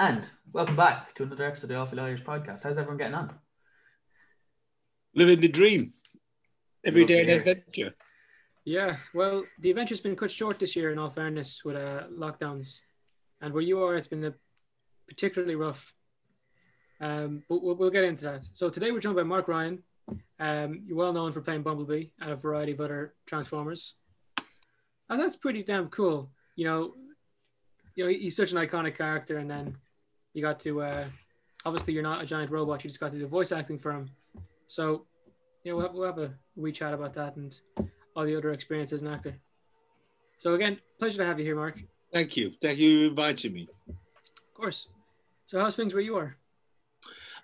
And welcome back to another episode of the Awful Irish podcast. How's everyone getting on? Living the dream. Every Love to day an adventure. Yeah, well, the adventure's been cut short this year, in all fairness, with uh, lockdowns. And where you are, it's been particularly rough. Um, but we'll, we'll get into that. So today we're joined by Mark Ryan. Um, you're well known for playing Bumblebee and a variety of other Transformers. And that's pretty damn cool. You know, you know, he's such an iconic character, and then you got to uh, obviously you're not a giant robot. You just got to do voice acting for him. So, you know, we'll have, we'll have a wee chat about that and all the other experience as an actor. So again, pleasure to have you here, Mark. Thank you. Thank you for inviting me. Of course. So how's things where you are?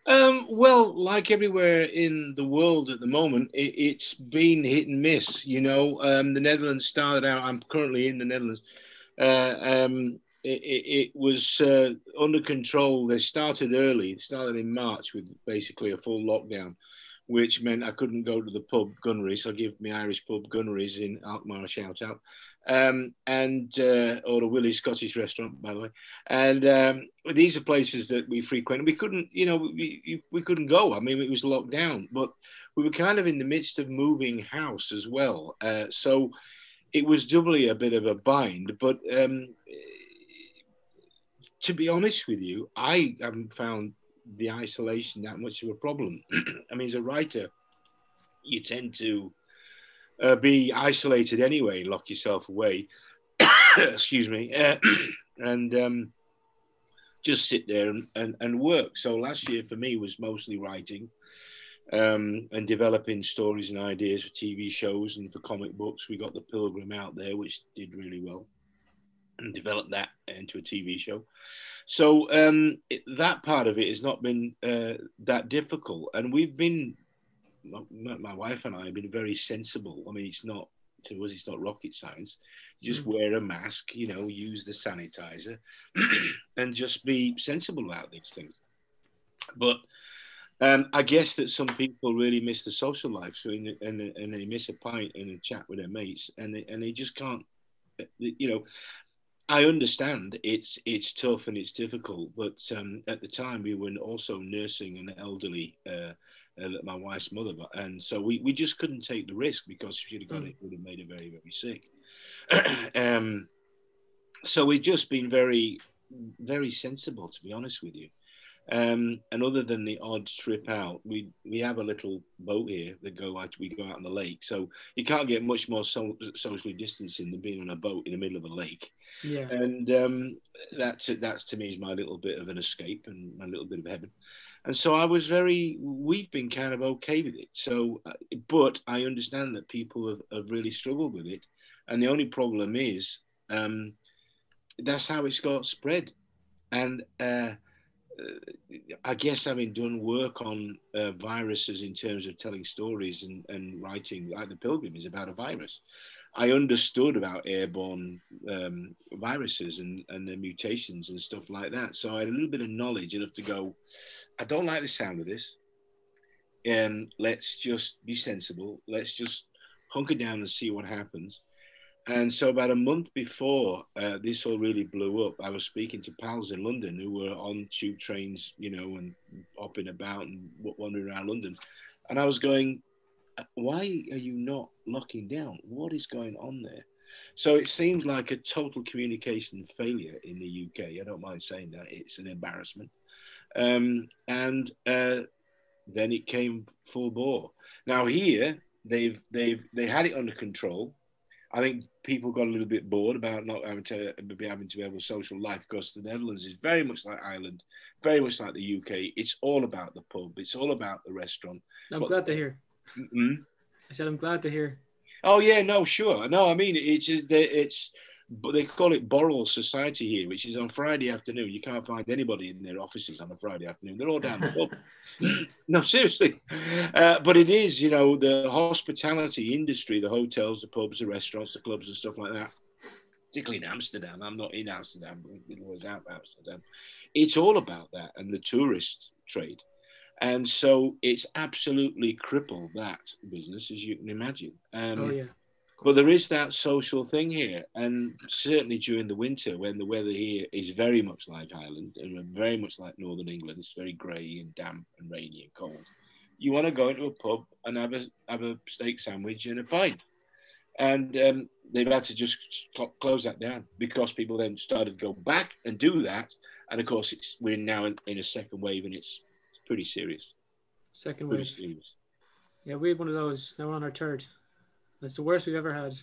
Um, well, like everywhere in the world at the moment, it, it's been hit and miss. You know, um, the Netherlands started out. I'm currently in the Netherlands. Uh, um, it, it, was uh, under control. They started early. It started in March with basically a full lockdown, which meant I couldn't go to the pub Gunnery. So I give my Irish pub Gunneries in Alkmaar a shout out. Um, and uh, or the Willie's Scottish restaurant, by the way. And um, these are places that we frequent. We couldn't, you know, we, we couldn't go. I mean, it was locked down, but we were kind of in the midst of moving house as well. Uh, so it was doubly a bit of a bind. But um, to be honest with you, I haven't found the isolation that much of a problem. I mean, as a writer, you tend to uh, be isolated anyway, lock yourself away. Excuse me, uh, and um, just sit there and, and, and work. So last year for me was mostly writing um, and developing stories and ideas for TV shows and for comic books. We got The Pilgrim out there, which did really well, and developed that into a TV show. So um, it, that part of it has not been uh, that difficult, and we've been my, my wife and I have been very sensible. I mean, it's not to us, it's not rocket science. Just Mm. wear a mask, you know, use the sanitizer, and just be sensible about these things. But um, I guess that some people really miss the social life, so in, and and they miss a pint and a chat with their mates, and they, and they just can't, you know. I understand it's it's tough and it's difficult, but um, at the time we were also nursing an elderly uh, uh, my wife's mother, and so we, we just couldn't take the risk because if she'd have got Mm. it, it would have made her very very sick. um, so we've just been very very sensible, to be honest with you. Um, and other than the odd trip out, we we have a little boat here that go out. We go out on the lake, so you can't get much more so, socially distancing than being on a boat in the middle of a lake. Yeah. And um, that's that's to me is my little bit of an escape and my little bit of heaven. And so I was very. We've been kind of okay with it. So, uh, but I understand that people have, have really struggled with it, and the only problem is um, that's how it's got spread. And uh, uh, I guess having done work on uh, viruses in terms of telling stories and, and writing, like The Pilgrim is about a virus, I understood about airborne um, viruses and, and the mutations and stuff like that. So I had a little bit of knowledge enough to go, I don't like the sound of this. Um, let's just be sensible. Let's just hunker down and see what happens. And so, about a month before uh, this all really blew up, I was speaking to pals in London who were on tube trains, you know, and hopping about and wandering around London. And I was going, "Uh, why are you not locking down? What is going on there? So it seems like a total communication failure in the UK. I don't mind saying that. It's an embarrassment. Um, and uh, then it came full bore. Now here they've they've they had it under control. I think people got a little bit bored about not having to be having to have a social life because the Netherlands is very much like Ireland, very much like the UK. It's all about the pub. It's all about the restaurant. I'm Well- glad to hear. Mm-mm. I said I'm glad to hear. Oh yeah, no, sure. No, I mean it's it's but they call it Boral Society here, which is on Friday afternoon. You can't find anybody in their offices on a Friday afternoon. They're all down the pub. no, seriously. Uh, but it is, you know, the hospitality industry, the hotels, the pubs, the restaurants, the clubs, and stuff like that. Particularly in Amsterdam. I'm not in Amsterdam, but it was out of Amsterdam. It's all about that and the tourist trade. And so it's absolutely crippled that business, as you can imagine. Um, oh yeah. But there is that social thing here, and certainly during the winter when the weather here is very much like Ireland and very much like Northern England, it's very grey and damp and rainy and cold. You want to go into a pub and have a have a steak sandwich and a pint, and um, they've had to just cl- close that down because people then started to go back and do that, and of course it's we're now in, in a second wave and it's pretty serious. Second Pretty wave. serious. Yeah, we had one of those. Now we're on our third. That's the worst we've ever had.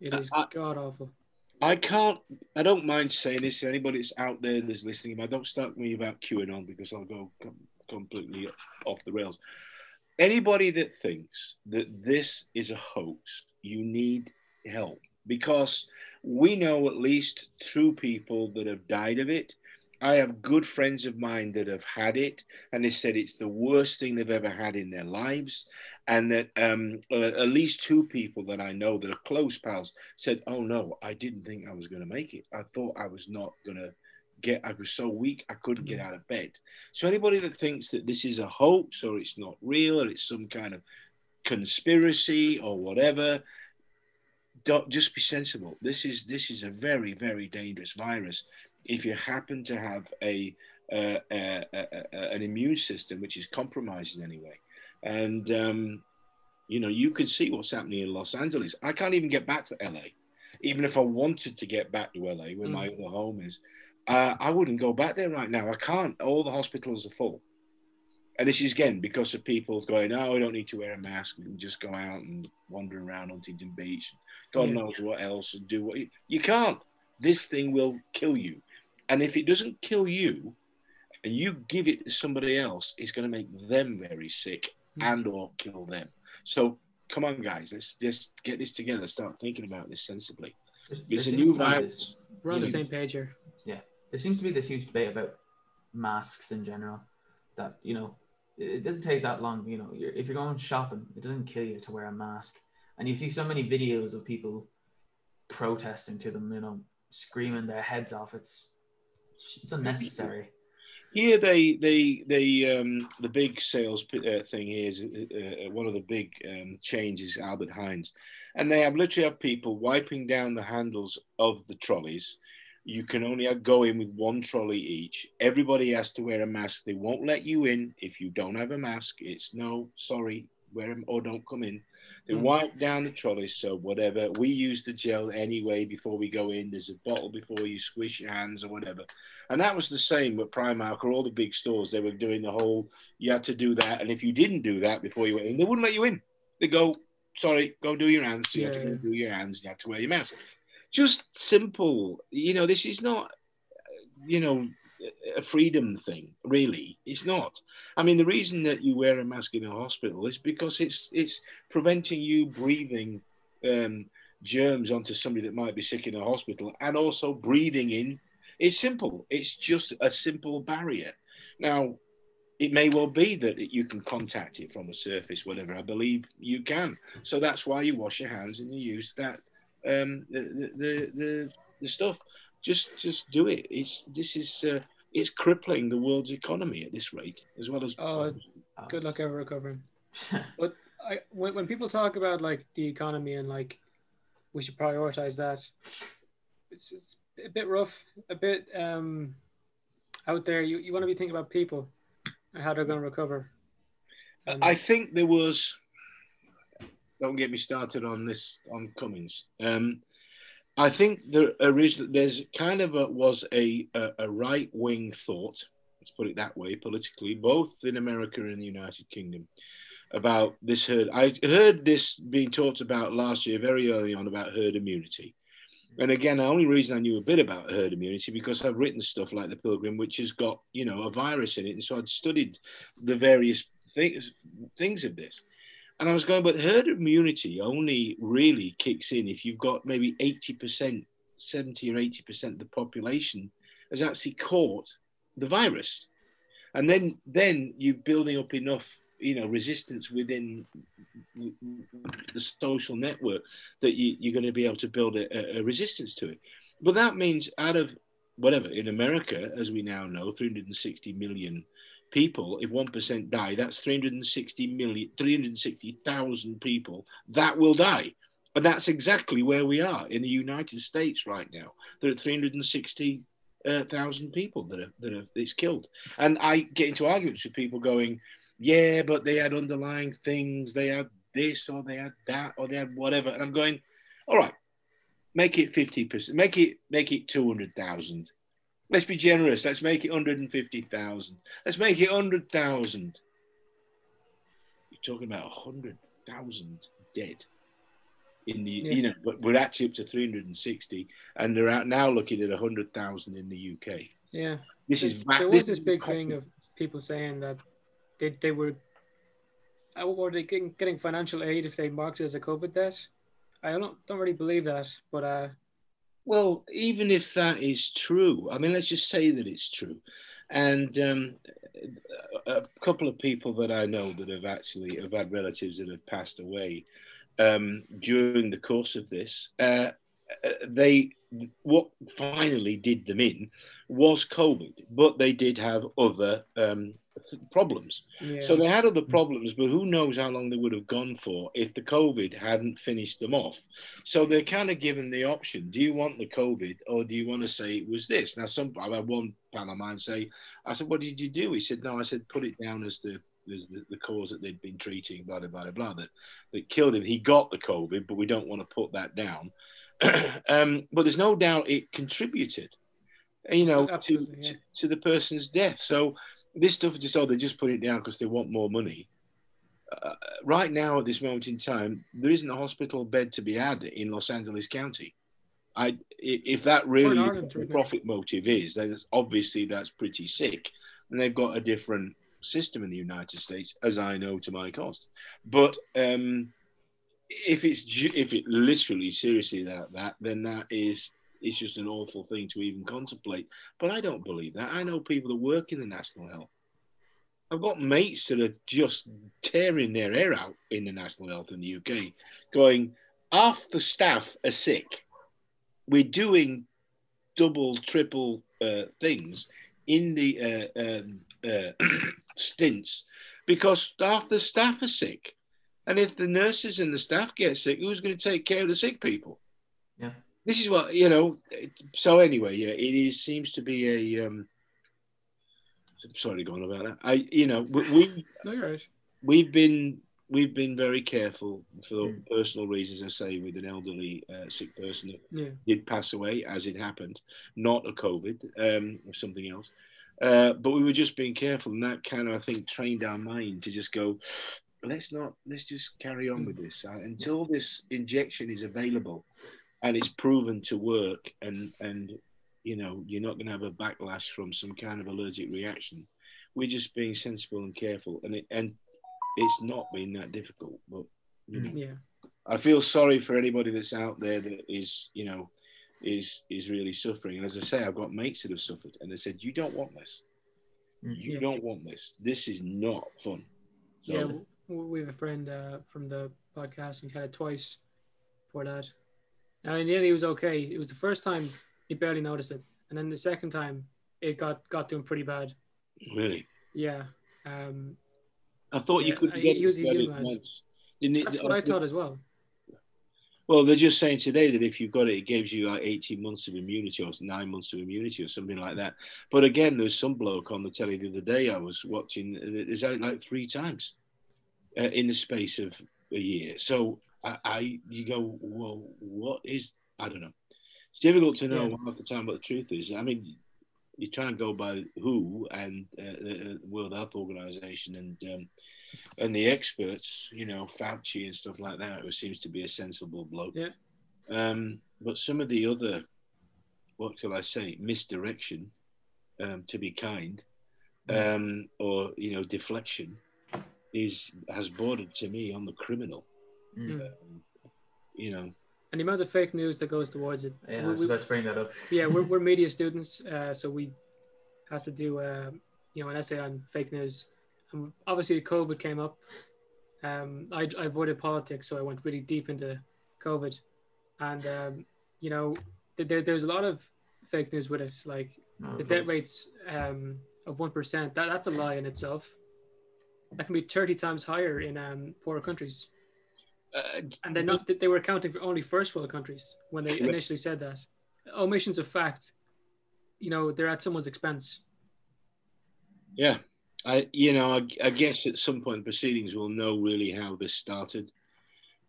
It is Uh, god awful. I can't. I don't mind saying this to anybody that's out there that's listening. But don't start me about QAnon because I'll go com- completely off the rails. Anybody that thinks that this is a hoax, you need help because we know at least two people that have died of it. I have good friends of mine that have had it, and they said it's the worst thing they've ever had in their lives. And that um, uh, at least two people that I know that are close pals said, "Oh no, I didn't think I was going to make it. I thought I was not going to get. I was so weak I couldn't get out of bed." So anybody that thinks that this is a hoax or it's not real or it's some kind of conspiracy or whatever, don't just be sensible. This is this is a very very dangerous virus. If you happen to have a, uh, uh, uh, uh, an immune system which is compromised in any way, and um, you know you can see what's happening in Los Angeles. I can't even get back to LA, even if I wanted to get back to LA where my other home is. Uh, I wouldn't go back there right now. I can't. All the hospitals are full. And this is again because of people going, oh, we don't need to wear a mask. We can just go out and wander around Huntington Beach. God Yeah. knows what else and do what you, you can't. This thing will kill you. And if it doesn't kill you and you give it to somebody else, it's going to make them very sick Mm. and or kill them. So come on, guys, let's just get this together. Start thinking about this sensibly. There's- It's a new seems to be virus. this- We're on the same page here. Yeah. There seems to be this huge debate about masks in general that you know it it doesn't take that long you know you're, if you're going shopping it doesn't kill you to wear a mask and you see so many videos of people protesting to them you know screaming their heads off it's it's unnecessary Yeah, they, they, they, um, the big sales uh, thing is uh, uh, one of the big um, changes, Albert Heijn's, and they have literally have people wiping down the handles of the trolleys. You can only go in with one trolley each. Everybody has to wear a mask. They won't let you in if you don't have a mask. It's no, sorry, wear them or don't come in. They Mm. wipe down the trolleys, so whatever. We use the gel anyway before we go in. There's a bottle before you squish your hands or whatever. And that was the same with Primark or all the big stores. They were doing the whole, you had to do that. And if you didn't do that before you went in, they wouldn't let you in. They go, sorry, go do your hands. So you had to do your hands. You had to wear your mask. Just simple. You know, this is not, you know, a freedom thing, really. It's not. I mean, the reason that you wear a mask in a hospital is because it's it's preventing you breathing um, germs onto somebody that might be sick in a hospital, and also breathing in. It's simple. It's just a simple barrier. Now, it may well be that you can contact it from a surface, whatever. I believe you can. So that's why you wash your hands and you use that um, the, the the the stuff. Just just do it. It's this is uh, it's crippling the world's economy at this rate, as well as Oh, Good luck ever recovering. But I, when, when people talk about like the economy and like we should prioritize that, it's, it's a bit rough, a bit um, out there. You, you want to be thinking about people and how they're going to recover. And- I think there was. Don't get me started on this on Cummings. Um, I think the original there's kind of a, was a a, a right wing thought. Let's put it that way, politically, both in America and the United Kingdom, about this herd. I heard this being talked about last year, very early on, about herd immunity. And again, the only reason I knew a bit about herd immunity because I've written stuff like the Pilgrim, which has got you know a virus in it, and so I'd studied the various things things of this. And I was going, but herd immunity only really kicks in if you've got maybe 80%, 70 or 80% of the population has actually caught the virus. And then then you're building up enough, you know, resistance within the social network that you, you're going to be able to build a, a resistance to it. But that means out of whatever in America, as we now know, 360 million people, if 1% die, that's 360 million, 360,000 people that will die. And that's exactly where we are in the United States right now. There are 360,000 uh, people that are, that are, it's killed. And I get into arguments with people going, yeah, but they had underlying things. They had this or they had that or they had whatever. And I'm going, all right, make it 50%, make it, make it 200,000. Let's be generous. Let's make it 150,000. Let's make it 100,000. You're talking about 100,000 dead in the yeah. you know but we're actually up to 360 and they're out now looking at 100,000 in the UK yeah this there, is there was this big thing of people saying that they, they were uh, were they getting, getting financial aid if they marked it as a covid death I don't don't really believe that but uh well even if that is true I mean let's just say that it's true and um, a couple of people that I know that have actually have had relatives that have passed away um, during the course of this. Uh, uh, they what finally did them in was COVID, but they did have other um, problems. Yeah. So they had other problems, but who knows how long they would have gone for if the COVID hadn't finished them off. So they're kind of given the option: Do you want the COVID, or do you want to say it was this? Now, some I had one pal of mine say, "I said, what did you do?" He said, "No, I said put it down as the there's the, the cause that they'd been treating, blah, blah, blah, blah, that, that killed him. He got the COVID, but we don't want to put that down. um, but there's no doubt it contributed, you know, to, yeah. to, to, the person's death. So this stuff just, oh, they just put it down because they want more money. Uh, right now, at this moment in time, there isn't a hospital bed to be had in Los Angeles County. I, if that really the profit motive is, then obviously that's pretty sick, and they've got a different system in the United States, as I know to my cost. But um, if it's if it literally seriously that that, then that is it's just an awful thing to even contemplate. But I don't believe that. I know people that work in the national health. I've got mates that are just tearing their hair out in the national health in the UK, going, half the staff are sick. We're doing double, triple uh, things in the uh, um, uh, stints because half the staff are sick. And if the nurses and the staff get sick, who's going to take care of the sick people? Yeah. This is what, you know. So, anyway, yeah, it is, seems to be a. Um, sorry to go on about that. I, you know, we, we no, we've been we've been very careful for mm. personal reasons. I say with an elderly uh, sick person that yeah. did pass away, as it happened, not a COVID, um, or something else. Uh, but we were just being careful, and that kind of, I think, trained our mind to just go, let's not, let's just carry on with this uh, until this injection is available and it's proven to work, and and you know you're not going to have a backlash from some kind of allergic reaction. We're just being sensible and careful, and it and it's not been that difficult. But you know, yeah, I feel sorry for anybody that's out there that is, you know, is is really suffering. And as I say, I've got mates that have suffered, and they said, "You don't want this. Mm, you yeah. don't want this. This is not fun." So, yeah, we have a friend uh, from the podcast, and had it twice for that. The end, he was okay. It was the first time he barely noticed it, and then the second time it got got to him pretty bad. Really? Yeah. Um, I thought yeah, you could get he was, That's what I thought as well. Well, they're just saying today that if you've got it, it gives you like 18 months of immunity or nine months of immunity or something like that. But again, there's some bloke on the telly the other day I was watching, is that like three times uh, in the space of a year. So I, I, you go, well, what is, I don't know. It's difficult to know yeah. half the time what the truth is. I mean, you try and go by WHO and uh, the World Health Organization and um, and the experts, you know, Fauci and stuff like that, who seems to be a sensible bloke. Yeah. Um, but some of the other, what shall I say, misdirection, um, to be kind, um, or you know, deflection, is has bordered to me on the criminal. Mm. Um, you know. And the amount of fake news that goes towards it. Yeah, we, I was about to bring that up. Yeah, we're, we're media students, uh, so we have to do, uh, you know, an essay on fake news um, obviously COVID came up. Um, I, I avoided politics, so I went really deep into COVID, and um, you know, there, there's a lot of fake news with it. Like oh, the death rates um, of one percent. That that's a lie in itself. That can be thirty times higher in um, poorer countries. Uh, and they're not they were accounting for only first world countries when they initially said that. Omissions of fact, you know, they're at someone's expense. Yeah, I you know I, I guess at some point in proceedings we'll know really how this started.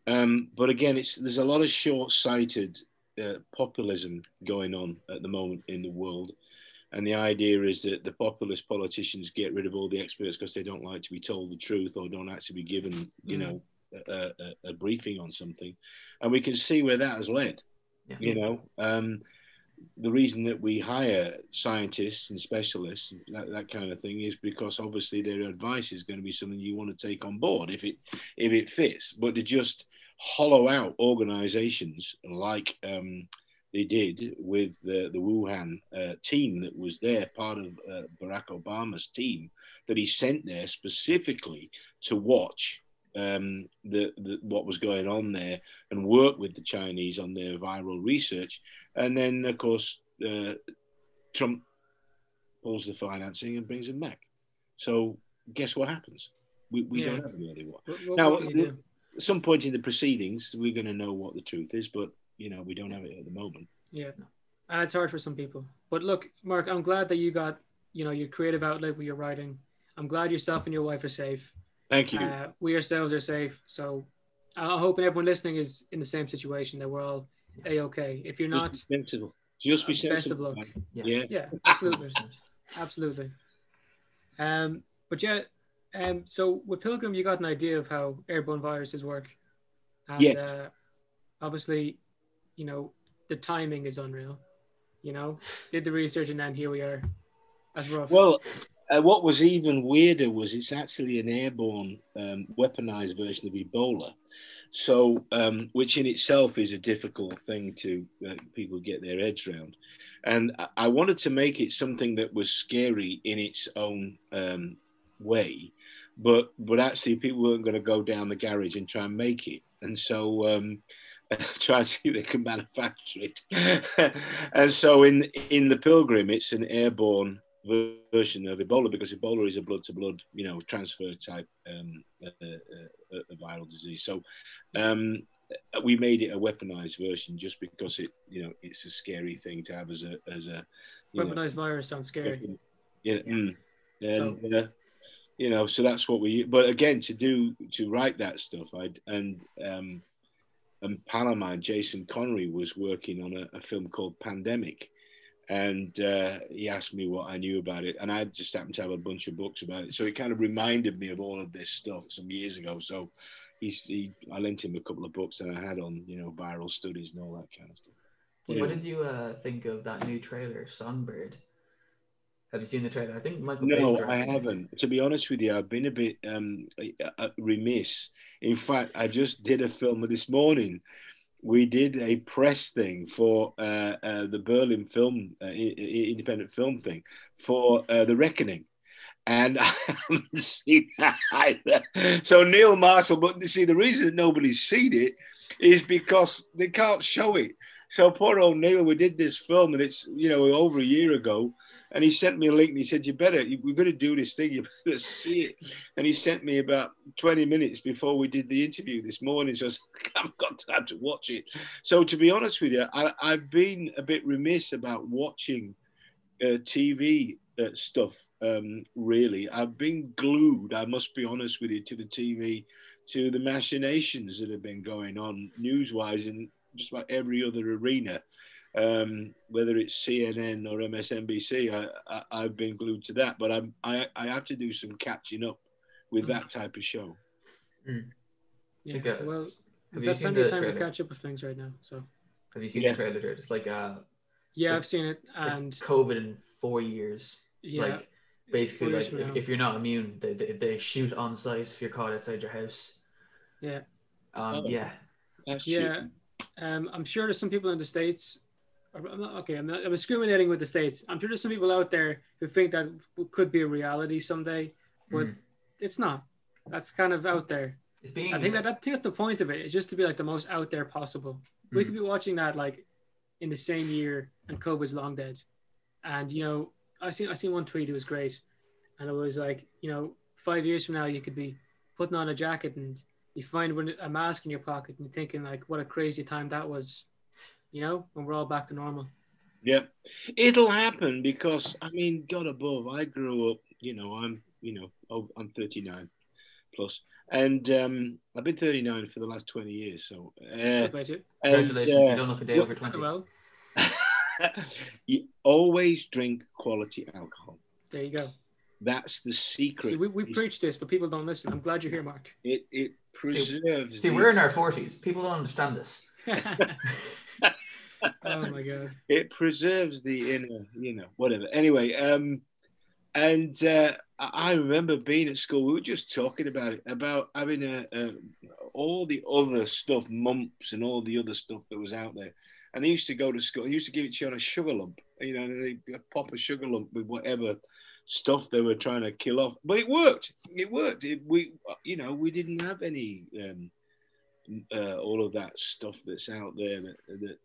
Um, but again, it's there's a lot of short-sighted uh, populism going on at the moment in the world, and the idea is that the populist politicians get rid of all the experts because they don't like to be told the truth or don't actually be given you Mm. know a, a, a briefing on something, and we can see where that has led Yeah. you know um, the reason that we hire scientists and specialists that, that kind of thing is because obviously their advice is going to be something you want to take on board if it if it fits but to just hollow out organizations like um, they did with the, the Wuhan uh, team that was there, part of uh, Barack Obama's team that he sent there specifically to watch um, the, the what was going on there and work with the Chinese on their viral research. And then, of course, uh, Trump pulls the financing and brings him back. So, guess what happens? We, we Yeah. don't have really what. What, what, Now, what can you do? At some point in the proceedings, we're going to know what the truth is, but you know, we don't have it at the moment. Yeah, and it's hard for some people. But look, Mark, I'm glad that you got you know your creative outlet with your writing. I'm glad yourself and your wife are safe. Thank you. Uh, we ourselves are safe. So I'm hoping everyone listening is in the same situation that we're all a okay. If you're not, Just be sensible. Just be uh, best of luck. man. Yeah. Yeah. yeah, absolutely, absolutely. Um, but yeah, um, so with Pilgrim, you got an idea of how airborne viruses work, and Yes. uh, obviously, you know, the timing is unreal. You know, did the research and then here we are. That's rough. Well, uh, what was even weirder was it's actually an airborne um, weaponized version of Ebola. So, um, which in itself is a difficult thing to uh, people get their heads around. And I- wanted to make it something that was scary in its own um, way, but but actually people weren't going to go down the garage and try and make it. And so um, try and see if they can manufacture it. and so in in the Pilgrim, it's an airborne version of Ebola because Ebola is a blood to blood, you know, transfer type um, uh, uh, uh, viral disease. So um, we made it a weaponized version just because it, you know, it's a scary thing to have as a as a you know, weaponized virus sounds scary. yeah, mm. and uh, you know, so that's what we. But again, to do to write that stuff, I and um, and pal Jason Connery, was working on a, a film called Pandemic, and uh, he asked me what I knew about it, and I just happened to have a bunch of books about it, so it kind of reminded me of all of this stuff some years ago. So he's he, I lent him a couple of books that I had on you know viral studies and all that kind of stuff. Yeah. What did you uh, think of that new trailer, Songbird? Have you seen the trailer? I think Michael. No, I haven't. To be honest with you, I've been a bit um, uh, remiss. In fact, I just did a film this morning. We did a press thing for uh, uh, the Berlin Film uh, Independent Film thing for uh, The Reckoning, and I haven't seen that either. So Neil Marshall, but you see, the reason that nobody's seen it is because they can't show it. So poor old Neil, we did this film, and it's you know over a year ago. And he sent me a link and he said, You better, going to do this thing, you better see it. And he sent me about 20 minutes before we did the interview this morning. So I like, I've got time to watch it. So to be honest with you, I, I've been a bit remiss about watching uh, TV uh, stuff, um, really. I've been glued, I must be honest with you, to the TV, to the machinations that have been going on news wise in just about every other arena um, whether it's CNN or MSNBC, I, I, I've been glued to that. But I'm, I, I have to do some catching up with that type of show. Yeah. Okay. Well, Have we've you got seen plenty of the time to catch up with things right now. So Have you seen Yeah. the trailer? Jared? It's like uh, yeah, Like- I've seen it, like and COVID in four years. yeah, Like basically, years like if, if you're not immune, they, they, they shoot on sight if you're caught outside your house. Yeah. Um. Oh. Yeah. That's yeah. Um, I'm sure there's some people in the states. I'm not, okay, I'm, not, I'm discriminating with the states. I'm sure there's some people out there who think that could be a reality someday, but Mhm. it's not. That's kind of out there. It's being. I think that, that I think that's the point of it. It's just to be like the most out there possible. We Mhm. could be watching that like in the same year, and COVID's long dead. And you know, I seen I seen one tweet. It was great, and it was like you know, five years from now, you could be putting on a jacket and you find a mask in your pocket and you're thinking like, what a crazy time that was, you know, when we're all back to normal. Yeah, it'll happen because I mean, God above, I grew up. You know, I'm you know, oh, I'm 39 plus, and um, I've been 39 for the last 20 years. So, uh, Congratulations. and, uh, you don't look a day over 20. Well, you always drink quality alcohol. there you go. That's the secret. See, we, we preach this, but people don't listen. I'm glad you're here, Mark. it it preserves. See, the- we're in our 40s. People don't understand this. oh my god. it preserves the inner, you know, whatever. Anyway, um, and uh, I remember being at school. We were just talking about it, about having a, a all the other stuff, mumps and all the other stuff that was out there. And I used to go to school. I used to give it to you on a sugar lump, you know, they pop a sugar lump with whatever stuff they were trying to kill off. But it worked. It worked. It, we, you know, we didn't have any um, uh, all of that stuff that's out there that, that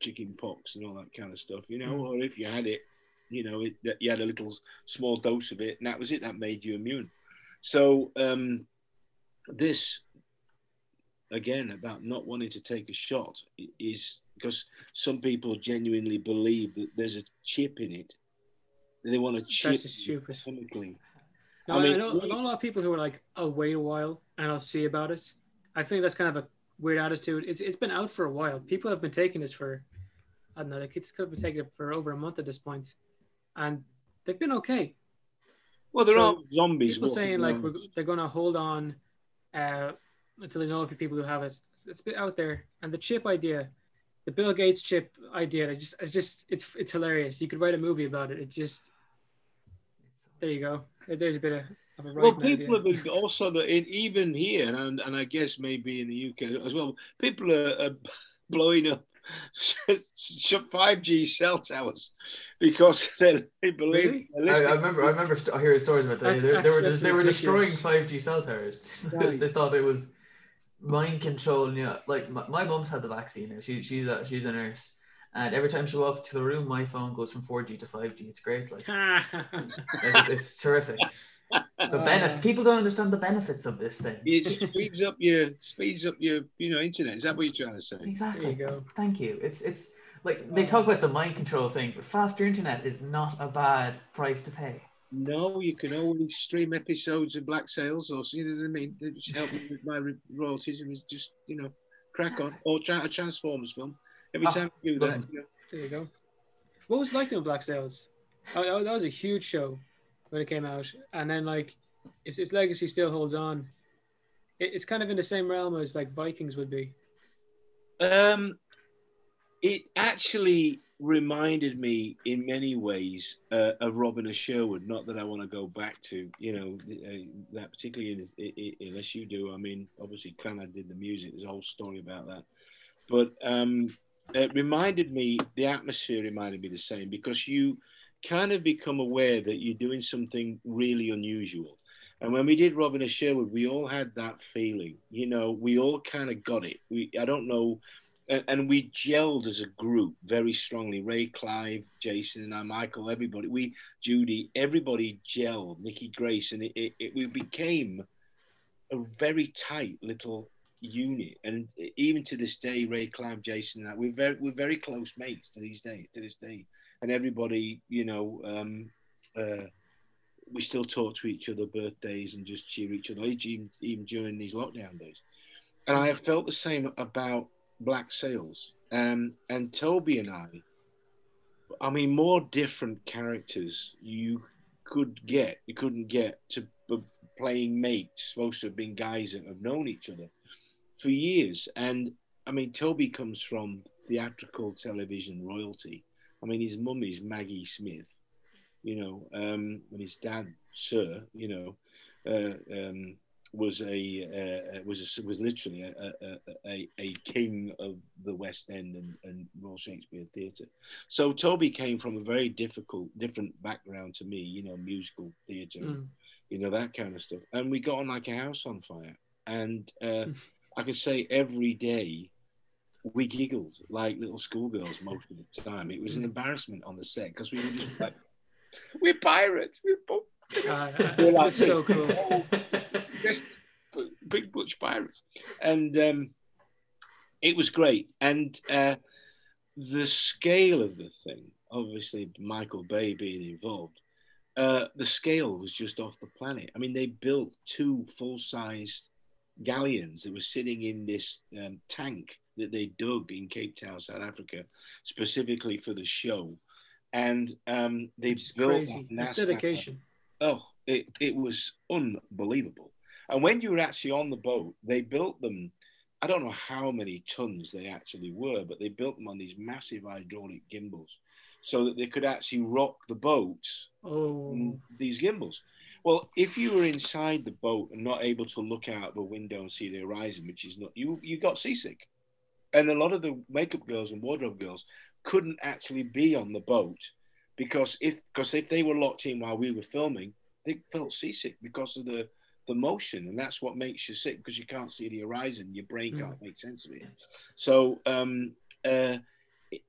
chicken pox and all that kind of stuff, you know, Mm. or if you had it, you know, it, that you had a little small dose of it, and that was it. That made you immune. So um, this, again, about not wanting to take a shot is because some people genuinely believe that there's a chip in it. They want to chip That's stupid. chemically. No, I I, mean, know, I know a lot of people who are like, I'll wait a while and I'll see about it. I think that's kind of a weird attitude. It's it's been out for a while. People have been taking this for, I don't know, like it's could have been taking it for over a month at this point, and they've been okay. Well, there So, are zombies. People saying like we're, they're going to hold on uh, until they know a few people who have it. It's, it's been out there, and the chip idea, the Bill Gates chip idea, it's just it's just it's it's hilarious. You could write a movie about it. It just there you go. There's a bit of, of a right Well, idea. people have been also the, in, even here, and, and I guess maybe in the UK as well. People are, are blowing up 5G cell towers because they, they believe Really? I, listening. I remember, I remember st- hearing stories about that. That's- They, they were, that's they were destroying 5G cell towers. Right. they thought it was mind control. You know, like my, my mom's had the vaccine. She, she's a, she's a nurse, and every time she walks to the room, my phone goes from 4G to 5G. It's great. Like, like, it's, it's terrific. The benefit. People don't understand the benefits of this thing. It speeds up your speeds up your you know internet. Is that what you're trying to say? there Exactly. you go. Thank you. It's it's like they talk about the mind control thing, but faster internet is not a bad price to pay. No, you can always stream episodes of Black Sails, or you know what I mean. They Just help me with my re- royalties, and just you know crack on. Or tra- a Transformers film. Every Ah, time you do that, you know, There you go. What was it like doing Black Sails? Oh, that- that was a huge show when it came out, and then like its, its legacy still holds on. It, it's kind of in the same realm as like Vikings would be. Um, it actually reminded me in many ways uh, of Robin of Sherwood. Not that I want to go back to, you know, uh, that particularly in, i i unless you do. I mean, obviously, Clannad did the music. There's a whole story about that. But um, it reminded me, the atmosphere reminded me the same because you kind of become aware that you're doing something really unusual. And when we did Robin of Sherwood, we all had that feeling. You know, we all kind of got it. We, I don't know, and, and we gelled as a group very strongly. Ray, Clive, Jason, and I, Michael, everybody, we, Judi, everybody gelled. Nikki Grace, and it, it, it we became a very tight little unit. And even to this day, Ray, Clive, Jason, and I, we're very, we're very close mates to these days. to this day. And everybody, you know, um, uh, we still talk to each other birthdays and just cheer each other even, even during these lockdown days. And I have felt the same about Black Sails. Um, and Toby and I, I mean, more different characters you could get, you couldn't get to playing mates, supposed to have been guys that have known each other for years. And I mean, Toby comes from theatrical television royalty. I mean, his mum is Maggie Smith you know, um, and his dad, Sir, you know, uh, um, was a uh, was a, was literally a, a, a, a king of the West End and, and Royal Shakespeare Theatre. So Toby came from a very difficult, different background to me, you know, musical theatre, Mm. you know, that kind of stuff. And we got on like a house on fire. And uh, I could say every day we giggled like little schoolgirls most of the time. It was an embarrassment on the set because we were just like, we're pirates. We're Uh, We're like- so cool. just big butch pirates, and um, it was great. And uh, the scale of the thing, obviously Michael Bay being involved, uh, the scale was just off the planet. I mean, they built two full-sized galleons that were sitting in this um, tank that they dug in Cape Town, South Africa, specifically for the show. And um, they is built crazy. that It's dedication. Oh, it, it was unbelievable. And when you were actually on the boat, they built them. I don't know how many tons they actually were, but they built them on these massive hydraulic gimbals so that they could actually rock the boats Oh, these gimbals. Well, if you were inside the boat and not able to look out the window and see the horizon, which is not you, you got seasick. And a lot of the makeup girls and wardrobe girls couldn't actually be on the boat because if because if they were locked in while we were filming, they felt seasick because of the the motion, and that's what makes you sick because you can't see the horizon. Your brain Mm. can't make sense of it. So um, uh,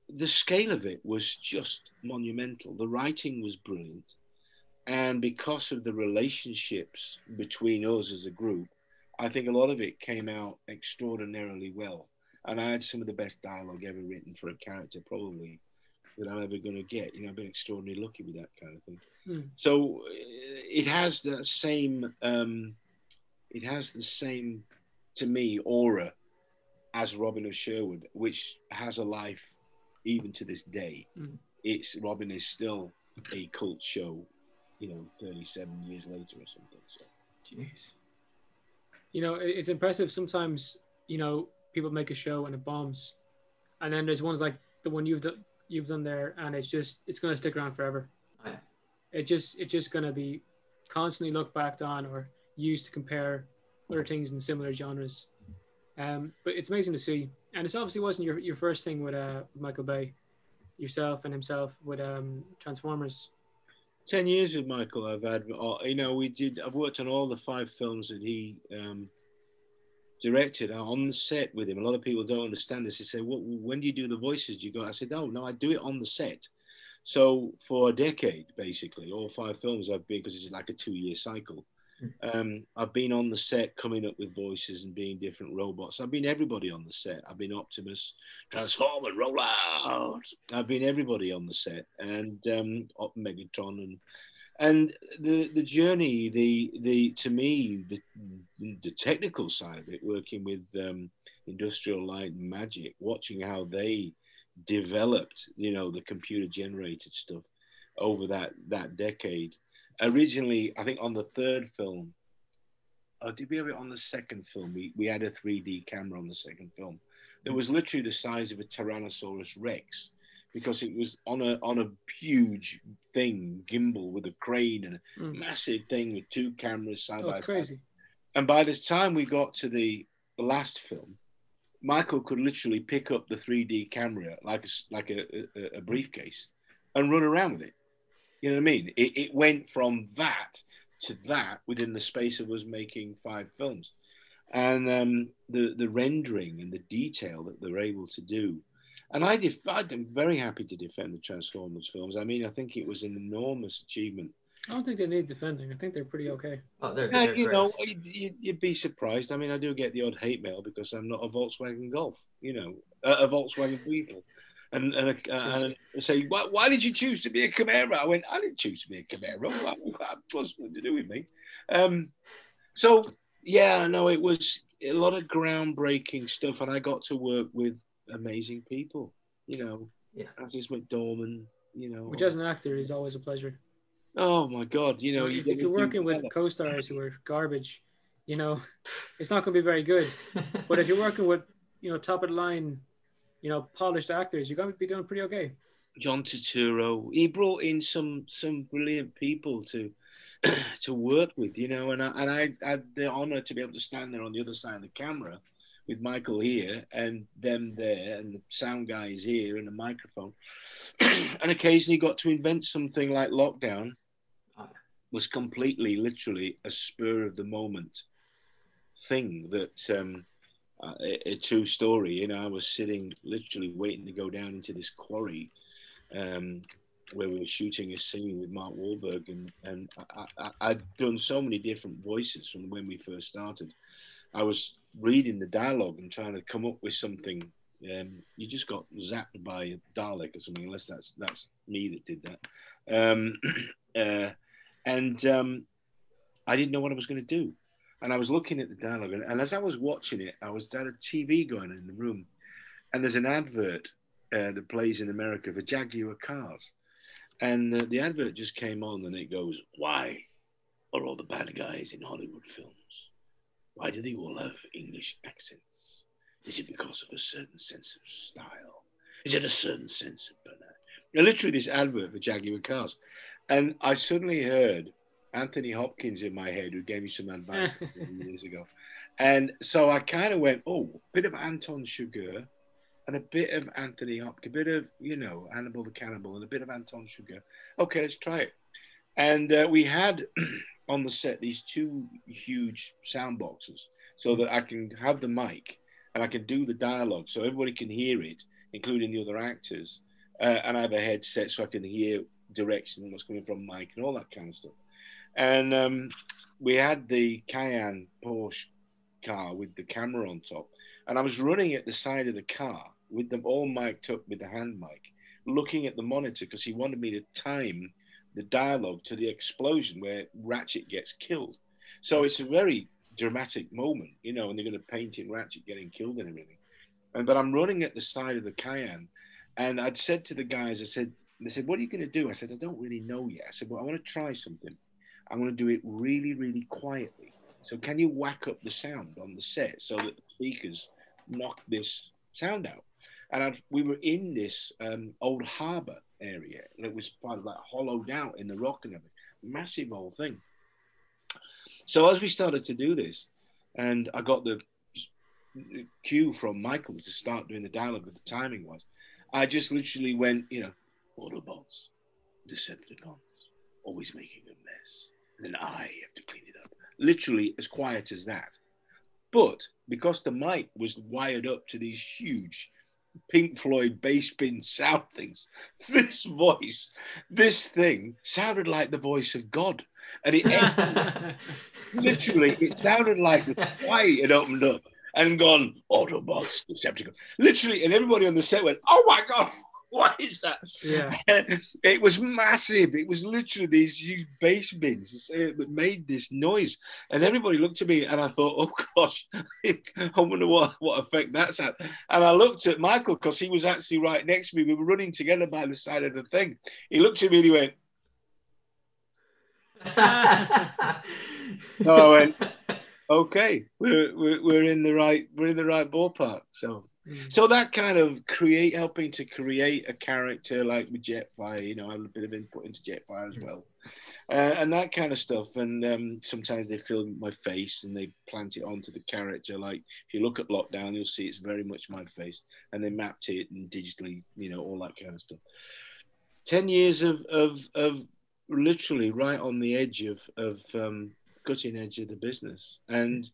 the scale of it was just monumental. The writing was brilliant, and because of the relationships between us as a group, I think a lot of it came out extraordinarily well. And I had some of the best dialogue ever written for a character, probably that I'm ever going to get. You know, I've been extraordinarily lucky with that kind of thing. Hmm. So it has that same, um, it has the same, to me, aura as Robin of Sherwood, which has a life even to this day. Hmm. It's Robin is still a cult show, you know, 37 years later or something. So. Jeez. you know, it's impressive. Sometimes, you know, people make a show and it bombs, and then there's ones like the one you've done, you've done there, and it's just it's gonna stick around forever. Yeah. It just it's just gonna be constantly looked back on or used to compare other things in similar genres. Um, but it's amazing to see, and this obviously wasn't your, your first thing with uh Michael Bay, yourself and himself with um Transformers. 10 years with Michael, I've had, uh, you know, we did, I've worked on all the five films that he um, directed on the set with him. A lot of people don't understand this. They say, well, when do you do the voices? Do you go? I said, no, no, I do it on the set. So for a decade, basically, all five films I've been, because it's like a two year cycle. Um, I've been on the set coming up with voices and being different robots. I've been everybody on the set. I've been Optimus, Transformer, roll out. I've been everybody on the set and um, Megatron and and the the journey, the the to me the the technical side of it, working with um, Industrial Light and Magic, watching how they developed, you know, the computer generated stuff over that that decade. Originally, I think on the third film, oh, did we have it on the second film? We, we had a 3D camera on the second film. That was literally the size of a Tyrannosaurus Rex because it was on a on a huge thing, gimbal with a crane and a Mm. massive thing with two cameras side Oh, by side. crazy. And by the time we got to the last film, Michael could literally pick up the 3D camera like a, like a, a, a briefcase and run around with it. You know what I mean? It, it went from that to that within the space of us making five films. And um, the, the rendering and the detail that they're able to do. And I def- I'm very happy to defend the Transformers films. I mean, I think it was an enormous achievement I don't think they need defending. I think they're pretty okay. Oh, they're, yeah, they're you great. know, you'd, you'd- you'd be surprised. I mean, I do get the odd hate mail because I'm not a Volkswagen Golf, you know, a, a Volkswagen Beetle. And, and, a, and I say, why, why did you choose to be a Camaro? I went, I didn't choose to be a Camaro. What, what's nothing to do with me? Um, so, yeah, no, it was a lot of groundbreaking stuff. And I got to work with amazing people, you know, Yeah. Frances McDormand, you know. Which as an actor is always a pleasure. oh, my God, you know. if, you if you're working with together. co-stars who are garbage, you know, it's not going to be very good. But if you're working with, you know, top of the line, you know, polished actors, you're going to be doing pretty okay. John Turturro. He brought in some some brilliant people to to work with, you know, and I, and I had the honor to be able to stand there on the other side of the camera with Michael here and them there, and the sound guys here and the microphone, and occasionally got to invent something like lockdown. Was completely, literally, a spur of the moment thing that um, a, a true story. You know, I was sitting literally waiting to go down into this quarry um, where we were shooting a scene with Mark Wahlberg, and and I, I, I'd done so many different voices from when we first started. I was reading the dialogue and trying to come up with something. Um, you just got zapped by a Dalek or something, unless that's that's me that did that. Um, uh, and um, I didn't know what I was going to do. And I was looking at the dialogue, and, and as I was watching it, I was had a TV going in the room, and there's an advert uh, that plays in America for Jaguar cars, and uh, the advert just came on, and it goes, "Why are all the bad guys in Hollywood films? Why do they all have English accents? Is it because of a certain sense of style? Is it a certain sense of banana?" Literally, this advert for Jaguar cars, and I suddenly heard Anthony Hopkins in my head, who gave me some advice years ago. And so I kind of went, oh, a bit of Anton Chigurh and a bit of Anthony Hopkins, a bit of, you know, Hannibal the Cannibal and a bit of Anton Chigurh. Okay, let's try it. And uh, we had on the set these two huge sound boxes so that I can have the mic and I can do the dialogue so everybody can hear it, including the other actors. Uh, and I have a headset so I can hear direction, what's coming from Mike, and all that kind of stuff. And um, we had the Cayenne Porsche car with the camera on top, and I was running at the side of the car with them all mic'd up with the hand mic, looking at the monitor because he wanted me to time the dialogue to the explosion where Ratchet gets killed. So it's a very dramatic moment, you know, and they're going to paint in Ratchet getting killed and everything. And but I'm running at the side of the Cayenne, and I'd said to the guys, I said, they said, "What are you going to do?" I said, "I don't really know yet." I said, "Well, I want to try something. I'm going to do it really, really quietly. So can you whack up the sound on the set so that the speakers knock this sound out?" And I'd, we were in this um, old harbour area that was part of like hollowed out in the rock and everything, massive old thing. So as we started to do this, and I got the cue from Michael to start doing the dialogue, but the timing was, I just literally went, you know, Autobots, Decepticons, always making a mess. And then I have to clean it up. Literally as quiet as that. But because the mic was wired up to these huge Pink Floyd bass bin sound things, this voice, this thing sounded like the voice of God. And it literally, it sounded like the sky had opened up and gone, Autobots, Decepticons. Literally, and everybody on the set went, Oh my God, what is that? Yeah. it was massive. It was literally these huge bass bins that made this noise. And everybody looked at me and I thought, oh gosh, I wonder what, what effect that's had. And I looked at Michael because he was actually right next to me. We were running together by the side of the thing. He looked at me and he went, no, oh, I went, okay, we're, we're, we're in the right, we're in the right ballpark. So Mm. so that kind of create, helping to create a character like with Jetfire, you know, I have a bit of input into Jetfire as well, uh, and that kind of stuff. And um, sometimes they film my face and they plant it onto the character. Like if you look at Lockdown, you'll see it's very much my face, and they mapped it and digitally, you know, all that kind of stuff. Ten years of of of literally right on the edge of of um, cutting edge of the business, and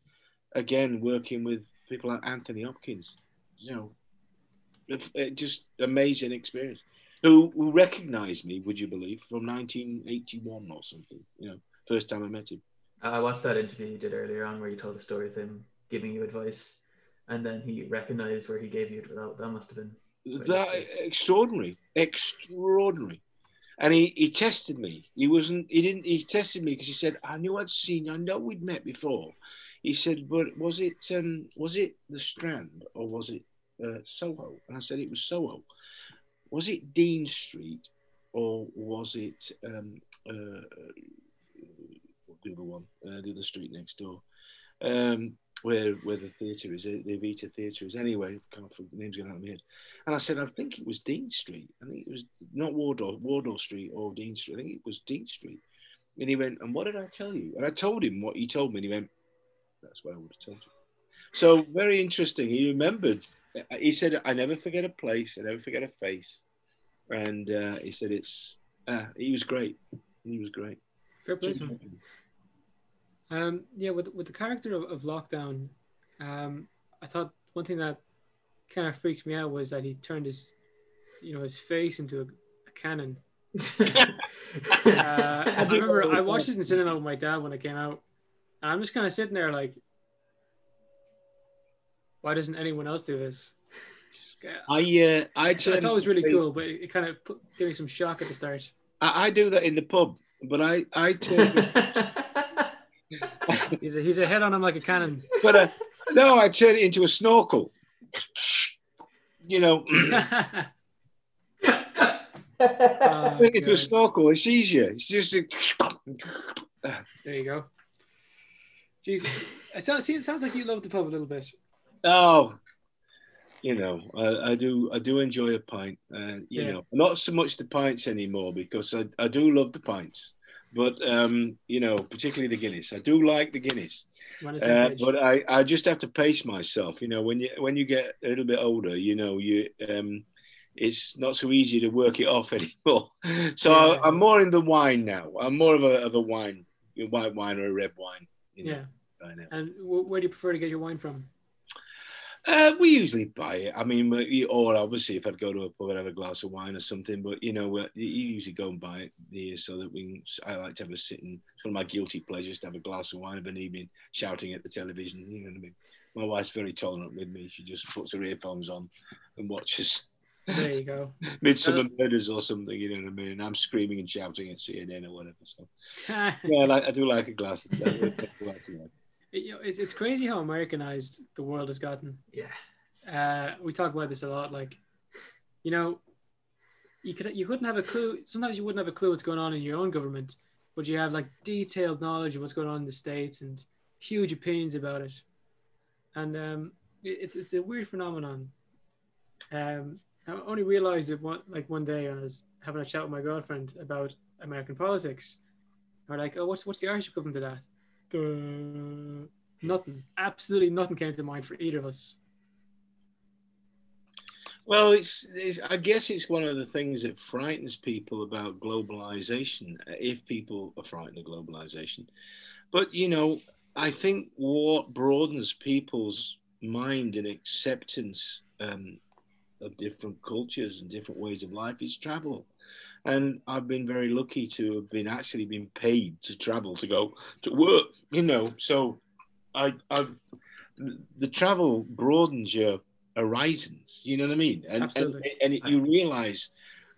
again working with people like Anthony Hopkins you know, it, it just amazing experience. Who, who recognized me, would you believe, from 1981 or something? You know, first time I met him. I watched that interview you did earlier on where you told the story of him giving you advice, and then he recognized where he gave you that. That must have been that extraordinary, extraordinary. And he, he tested me. He wasn't. He didn't. He tested me because he said, "I knew I'd seen. I know we'd met before." He said, "But was it um, was it the Strand or was it uh, Soho?" And I said, "It was Soho." Was it Dean Street or was it um, uh, the other one, uh, the other street next door, um, where where the theatre is, the Evita Theatre is? Anyway, can't the name's going out of my head. And I said, "I think it was Dean Street. I think it was not Wardour, Wardour Street or Dean Street. I think it was Dean Street." And he went, "And what did I tell you?" And I told him what he told me, and he went, "That's what I would have told you." So very interesting. He remembered. He said, "I never forget a place. I never forget a face." And uh, he said, "It's." Uh, he was great. He was great. Fair play to him. Um, yeah, with with the character of, of Lockdown, um, I thought one thing that kind of freaked me out was that he turned his, you know, his face into a, a cannon. Uh, I remember I watched it in cinema with my dad when it came out, and I'm just kind of sitting there like, why doesn't anyone else do this? I uh, I I turn, thought it was really cool, but it, it kind of put, gave me some shock at the start. I, I do that in the pub, but I I turn, He's a, he's a head on him like a cannon. but uh, no, I turn it into a snorkel. You know, Oh, turn it into a snorkel. It's easier. It's just a, There you go. Jeez, it sounds, see, it sounds like you love the pub a little bit. Oh, you know, I, I do I do enjoy a pint. Uh, you Yeah. know, not so much the pints anymore because I, I do love the pints. But um, you know, particularly the Guinness. I do like the Guinness. Uh, but I, I just have to pace myself. You know, when you when you get a little bit older, you know, you um, it's not so easy to work it off anymore. So Yeah. I, I'm more in the wine now. I'm more of a of a wine, a white wine or a red wine. You know, yeah. right. And where do you prefer to get your wine from? Uh, we usually buy it. I mean, or obviously if I'd go to a pub and have a glass of wine or something. But you know, we- you usually go and buy it here so that we. Can, I like to have a sitting. It's one of my guilty pleasures to have a glass of wine of an evening, shouting at the television. You know what I mean? My wife's very tolerant with me. She just puts her earphones on and watches There you go. Midsomer Murders or something. You know what I mean? And I'm screaming and shouting at CNN or whatever. So yeah, I, like, I do like a glass of wine. It- you know, it's, it's crazy how Americanized the world has gotten. yeah. Uh, we talk about this a lot. Like, you know, you could you couldn't have a clue. Sometimes you wouldn't have a clue what's going on in your own government, but you have like detailed knowledge of what's going on in the states and huge opinions about it. And um, it, it's it's a weird phenomenon. Um, I only realized it one like one day when I was having a chat with my girlfriend about American politics. Or like, oh, what's what's the Irish equivalent to that? Duh. Nothing. Absolutely nothing came to mind for either of us. Well, it's, it's. I guess it's one of the things that frightens people about globalization. uh, If people are frightened of globalization, but you know, I think what broadens people's mind and acceptance um, of different cultures and different ways of life is travel. And I've been very lucky to have been actually been paid to travel to go to work. You know, so I, I've the travel broadens your horizons. You know what I mean? And and, Absolutely. and it, you realize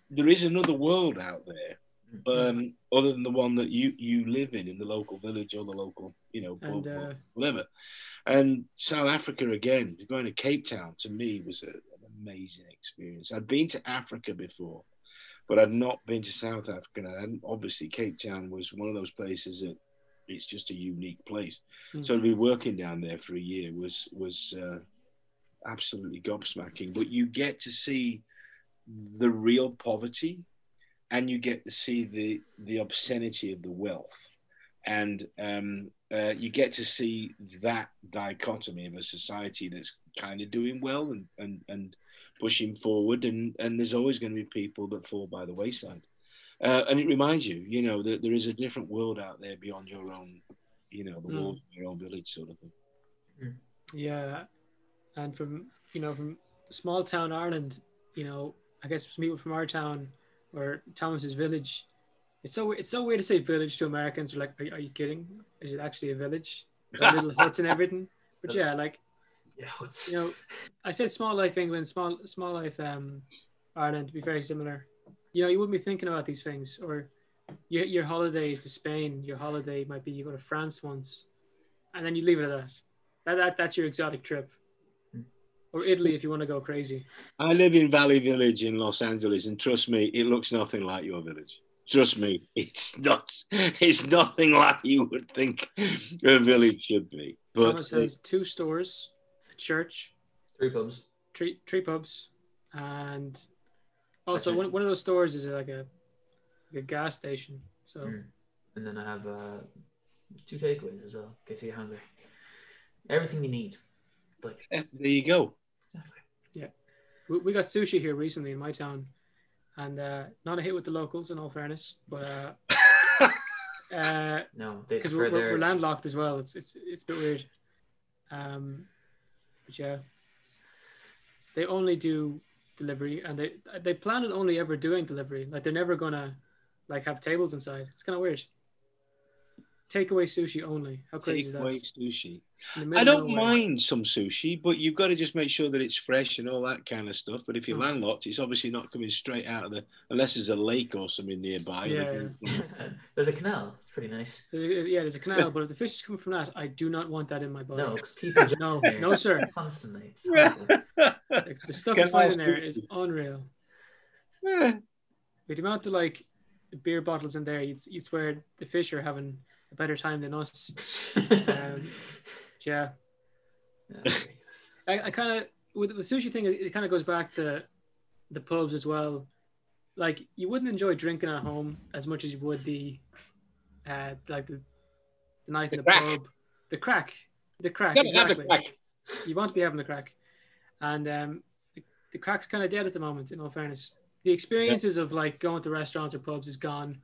there is another world out there, um, other than the one that you you live in in the local village or the local you know And, pub uh, whatever. And South Africa again, going to Cape Town to me was a, an amazing experience. I'd been to Africa before, but I'd not been to South Africa. And obviously, Cape Town was one of those places that it's just a unique place. Mm. So to be working down there for a year was was uh, absolutely gobsmacking. But you get to see the real poverty, and you get to see the the obscenity of the wealth, and um, uh, you get to see that dichotomy of a society that's kind of doing well and and and pushing forward, and and there's always going to be people that fall by the wayside. Uh, and it reminds you, you know, that there is a different world out there beyond your own, you know, the Mm. walls of your own village, sort of thing. Yeah, and from you know from small town Ireland, you know, I guess some people from our town or Thomas's village. It's so it's so weird to say village to Americans. They're like, are, you- are you kidding? Is it actually a village? Little huts and everything. But yeah, like Yeah. What's you know, I said small life England, small small life um Ireland to be very similar. You know, you wouldn't be thinking about these things. Or your your holiday is to Spain. Your holiday might be you go to France once, and then you leave it at that. That, that that's your exotic trip. Hmm. Or Italy if you want to go crazy. I live in Valley Village in Los Angeles, and trust me, it looks nothing like your village. Trust me, it's not. It's nothing like you would think a village should be. But Thomas has two stores, a church, three pubs? three three pubs, and also one, one of those stores is like a like a gas station. So Mm. And then I have uh, two takeaways as well, in case you're hungry. Everything you need. Like there you go. exactly. we, we got sushi here recently in my town, and uh, not a hit with the locals in all fairness, but uh, uh, No, because we're, we're, their we're landlocked as well. It's it's it's a bit weird. Um, but yeah, they only do delivery, and they they plan on only ever doing delivery. Like they're never gonna like have tables inside. It's kind of weird. Takeaway sushi only. How crazy Takeaway is sushi. that? In the I don't nowhere. mind some sushi, but you've got to just make sure that it's fresh and all that kind of stuff. But if you're Mm. landlocked, it's obviously not coming straight out of the unless there's a lake or something nearby. Yeah. There's a canal. It's pretty nice. Yeah, there's a canal, but if the fish is coming from that, I do not want that in my body. No, people no, no, sir. constantly. It's Yeah. horrible. Like, the stuff you find in there is unreal. Yeah. With the amount of like beer bottles in there, you'd, you'd swear the fish are having a better time than us. Um, yeah, Yeah. I, I kind of with the sushi thing, it, it kind of goes back to the pubs as well. Like you wouldn't enjoy drinking at home as much as you would the, uh, like the, the night in The the crack. pub, the crack, the crack. Gotta have the exactly. crack. You want to be having the crack, and um, the, the crack's kind of dead at the moment. In all fairness, the experiences of like going to restaurants or pubs is gone,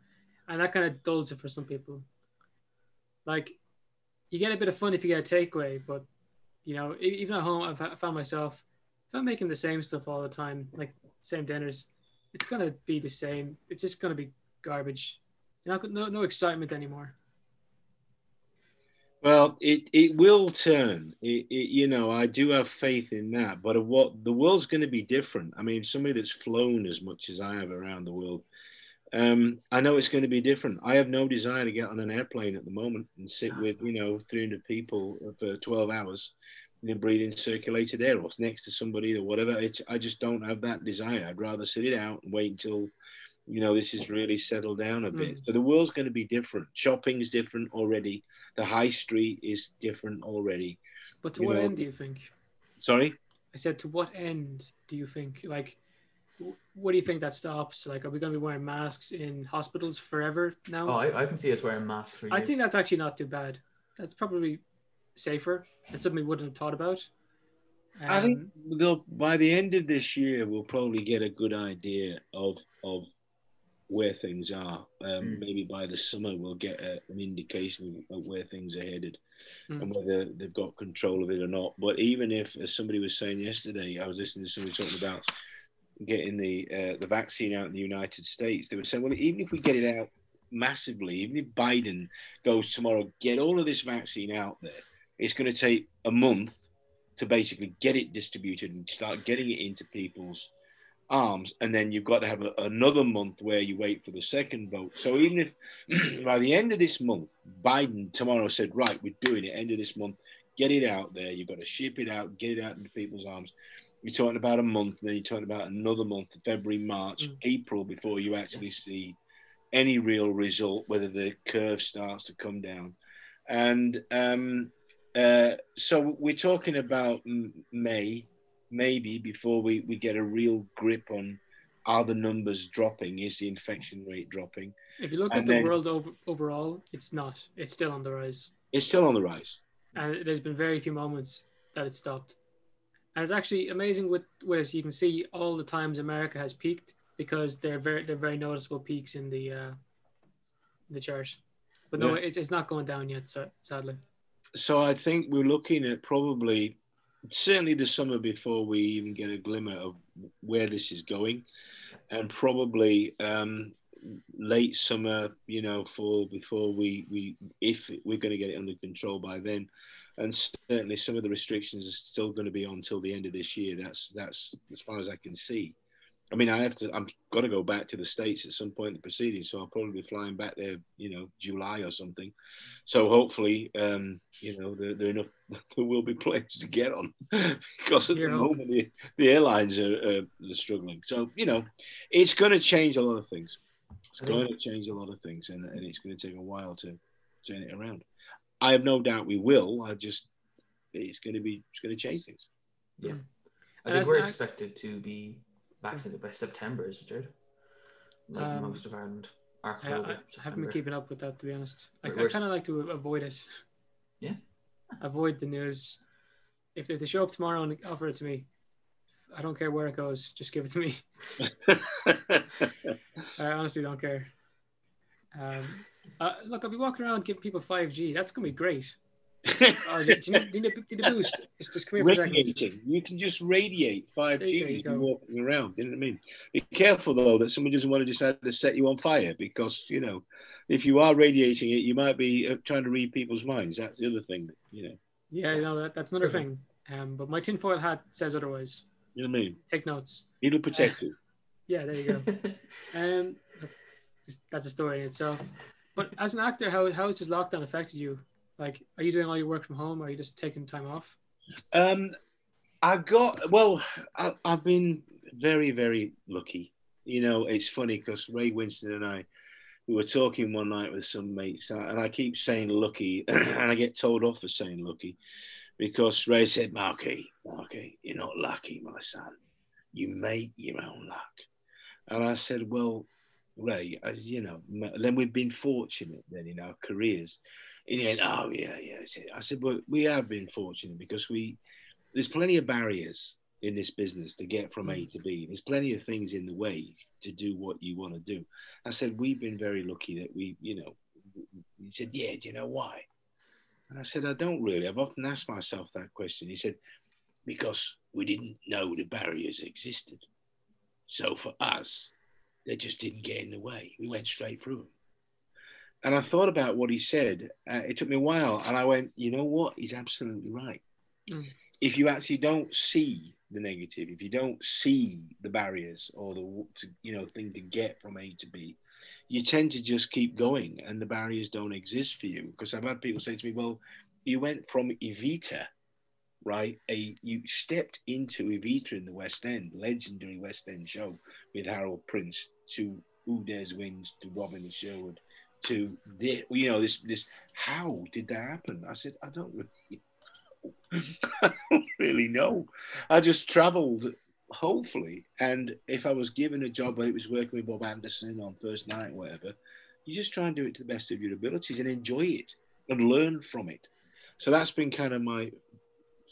and that kind of dulls it for some people. Like, you get a bit of fun if you get a takeaway, but you know, even at home, I've found myself if I'm making the same stuff all the time, like same dinners, it's gonna be the same. It's just gonna be garbage. Not, no, no excitement anymore. Well, it, it will turn. It, it, you know, I do have faith in that. But what the world's going to be different. I mean, somebody that's flown as much as I have around the world, um, I know it's going to be different. I have no desire to get on an airplane at the moment and sit with you know 300 people for 12 hours, you know, breathing circulated air or next to somebody or whatever. It's, I just don't have that desire. I'd rather sit it out and wait until you know this is really settled down a bit. So the world's going to be different. Shopping's different already. The high street is different already. But to You what know- end do you think? Sorry. I said, to what end do you think? Like, what do you think that stops? Like, are we going to be wearing masks in hospitals forever now? Oh, I, I can see us wearing masks for years. I think that's actually not too bad. That's probably safer. That's something we wouldn't have thought about. I think Um, they'll, by the end of this year, we'll probably get a good idea of of where things are. Um, Mm. Maybe by the summer, we'll get a, an indication of where things are headed Mm. and whether they've got control of it or not. But even if, as somebody was saying yesterday, I was listening to somebody talking about getting the uh, the vaccine out in the United States. They were saying, well, even if we get it out massively, even if Biden goes tomorrow, get all of this vaccine out there, it's going to take a month to basically get it distributed and start getting it into people's arms. And then you've got to have a, another month where you wait for the second vote. So even if by the end of this month, Biden tomorrow said, right, we're doing it, end of this month, get it out there. You've got to ship it out, get it out into people's arms. You're talking about a month, and then you're talking about another month, February, March, Mm. April, before you actually see any real result, whether the curve starts to come down. And um, uh, so we're talking about May, maybe before we, we get a real grip on are the numbers dropping? Is the infection rate dropping? if you look and at the then- world over, overall, it's not. It's still on the rise. It's still on the rise. and there's been very few moments that it stopped. And it's actually amazing with with. You can see all the times America has peaked because they're very they're very noticeable peaks in the uh, the chart. But no, Yeah. it's, it's not going down yet. sa- Sadly, So I think we're looking at probably certainly the summer before we even get a glimmer of where this is going, and probably um, late summer, you know, fall before we we if we're going to get it under control by then, and certainly some of the restrictions are still going to be on till the end of this year. That's that's as far as I can see. I mean, I have to. I'm got to go back to the states at some point in the proceedings, so I'll probably be flying back there, you know, July or something. So hopefully, um, you know, there, there enough. There will be planes to get on because at Yeah. the moment the, the airlines are, uh, are struggling. So you know, it's going to change a lot of things. It's going to change a lot of things, and, and it's going to take a while to turn it around. I have no doubt we will. I just it's going to be it's going to change things. Yeah. Mm. I And think we're an- expected to be vaccinated by September, is it, Jared? Like Um, most of Ireland. I, October, I haven't been keeping up with that to be honest. I, I kind of like to avoid it. Yeah. Avoid the news. If, if they show up tomorrow and offer it to me, I don't care where it goes. Just give it to me. I honestly don't care. Um, uh, look, I'll be walking around giving people 5G. That's gonna be great. Uh, do, do you need, do you need, do you need a boost? Just, just come here for a radiating. You can just radiate 5G There you go, as you you're go. walking around. You know what I mean? Be careful though that someone doesn't want to decide to set you on fire because you know if you are radiating it, you might be uh, trying to read people's minds. That's the other thing, that, you know. Yeah, no, that, that's another thing. Um, but my tinfoil hat says otherwise. You know what I mean? Take notes. It'll protect you. Yeah, there you go. Um, just, that's a story in itself. But as an actor, how how has this lockdown affected you? Like, are you doing all your work from home, or are you just taking time off? Um, I've got well, I, I've been very, very lucky. You know, it's funny because Ray Winstone and I, we were talking one night with some mates, and I keep saying lucky, and I get told off for saying lucky because Ray said, Marky, Marky, you're not lucky, my son. You make your own luck. And I said, well, Ray, I, you know, then we've been fortunate then in our careers. And he went, oh, yeah, yeah. I said, well, we have been fortunate because we, there's plenty of barriers in this business to get from A mm. to B. There's plenty of things in the way to do what you want to do. I said, we've been very lucky that we, you know, he said, yeah, do you know why? And I said, I don't really. I've often asked myself that question. He said, because we didn't know the barriers existed. So for us, they just didn't get in the way. We went straight through them. And I thought about what he said. Uh, it took me a while, and I went, you know what? He's absolutely right. Mm. If you actually don't see the negative, if you don't see the barriers or the you know thing to get from A to B, you tend to just keep going, and the barriers don't exist for you. Because I've had people say to me, "Well, you went from Evita right? A you stepped into Evita in the West End, legendary West End show with Harold Prince, to Who Dares Wins, to Robin and Sherwood, to the you know this this. How did that happen? I said I don't really, I don't really know. I just travelled. Hopefully, and if I was given a job where it was working with Bob Anderson on first night, whatever, you just try and do it to the best of your abilities and enjoy it and learn from it. So that's been kind of my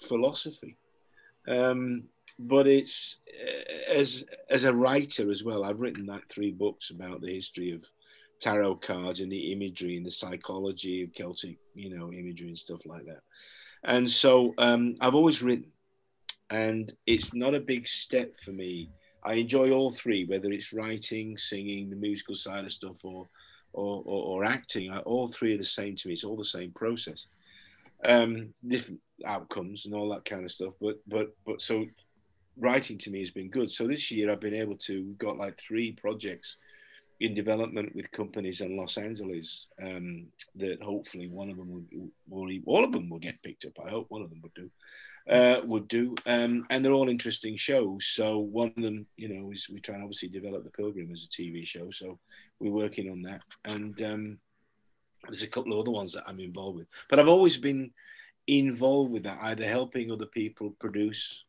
philosophy. Um, but it's uh, as as a writer as well. I've written like three books about the history of tarot cards and the imagery and the psychology of Celtic, you know, imagery and stuff like that. And so um, I've always written, and it's not a big step for me. I enjoy all three, whether it's writing, singing, the musical side of stuff, or or, or, or acting. All three are the same to me. It's all the same process. Um, different outcomes and all that kind of stuff. But but but so writing to me has been good. So this year I've been able to we've got like three projects in development with companies in Los Angeles um, that hopefully one of them will, all of them will get picked up. I hope one of them would do. Uh, would do, um, and they're all interesting shows. So one of them, you know, is we try and obviously develop the Pilgrim as a TV show. So we're working on that, and um, there's a couple of other ones that I'm involved with. But I've always been involved with that, either helping other people produce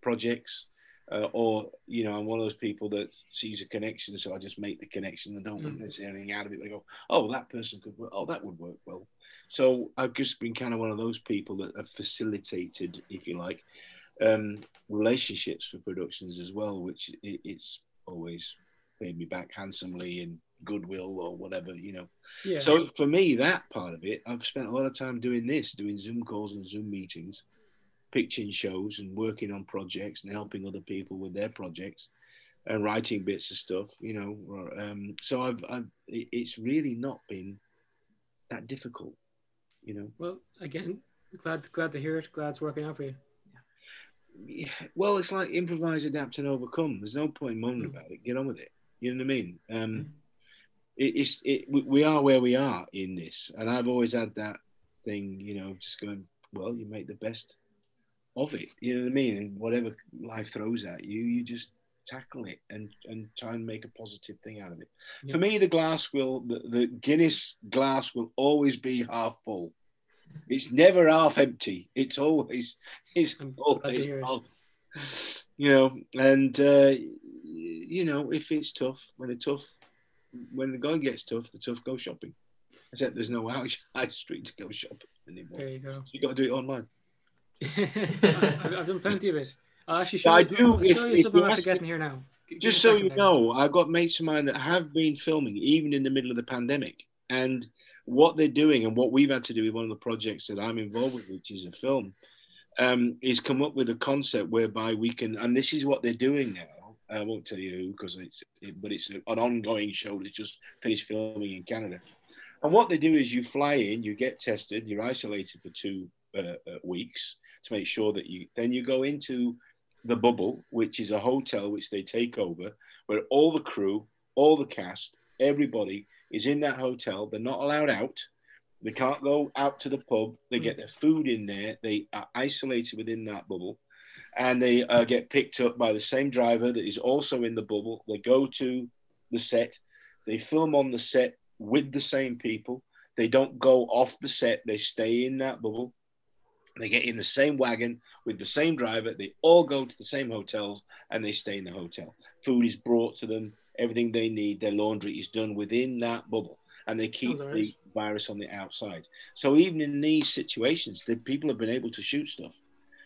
projects, uh, or you know, I'm one of those people that sees a connection, so I just make the connection and don't mm. necessarily anything out of it. I go, oh, that person could work. Oh, that would work well. So I've just been kind of one of those people that have facilitated, if you like, um, relationships for productions as well, which it, it's always paid me back handsomely and goodwill or whatever, you know. Yeah. So for me, that part of it, I've spent a lot of time doing this, doing Zoom calls and Zoom meetings, pitching shows and working on projects and helping other people with their projects and writing bits of stuff, you know. Um, so I've, I've, it's really not been that difficult, you know. Well, again, glad glad to hear it. Glad it's working out for you. Yeah. Well, it's like improvise, adapt, and overcome. There's no point moaning mm. about it. Get on with it. You know what I mean? Um, mm it, it's it, we are where we are in this, and I've always had that thing, you know, just going. Well, you make the best of it. You know what I mean? And whatever life throws at you, you just tackle it and and try and make a positive thing out of it. Yeah. For me, the glass will the, the Guinness glass will always be half full. It's never half empty. It's always it's always half. You know, and uh, you know if it's tough when it's tough, when the going gets tough, the tough go shopping. Except there's no high street to go shopping anymore. There you go. So you got to do it online. I've done plenty of it. I'll actually show, I do, I'll show if, you something after getting here now. Give just so you know, I've got mates of mine that have been filming even in the middle of the pandemic. And what they're doing and what we've had to do with one of the projects that I'm involved with, which is a film, um, is come up with a concept whereby we can, and this is what they're doing now, I won't tell you who because it's, it, but it's an ongoing show that's just finished filming in Canada. And what they do is you fly in, you get tested, you're isolated for two uh, uh, weeks to make sure that you. Then you go into the bubble, which is a hotel which they take over, where all the crew, all the cast, everybody is in that hotel. They're not allowed out. They can't go out to the pub. They get their food in there. They are isolated within that bubble. And they uh, get picked up by the same driver that is also in the bubble. They go to the set. They film on the set with the same people. They don't go off the set. They stay in that bubble. They get in the same wagon with the same driver. They all go to the same hotels and they stay in the hotel. Food is brought to them. Everything they need, their laundry is done within that bubble. And they keep Sounds the virus on the outside. So even in these situations, the people have been able to shoot stuff.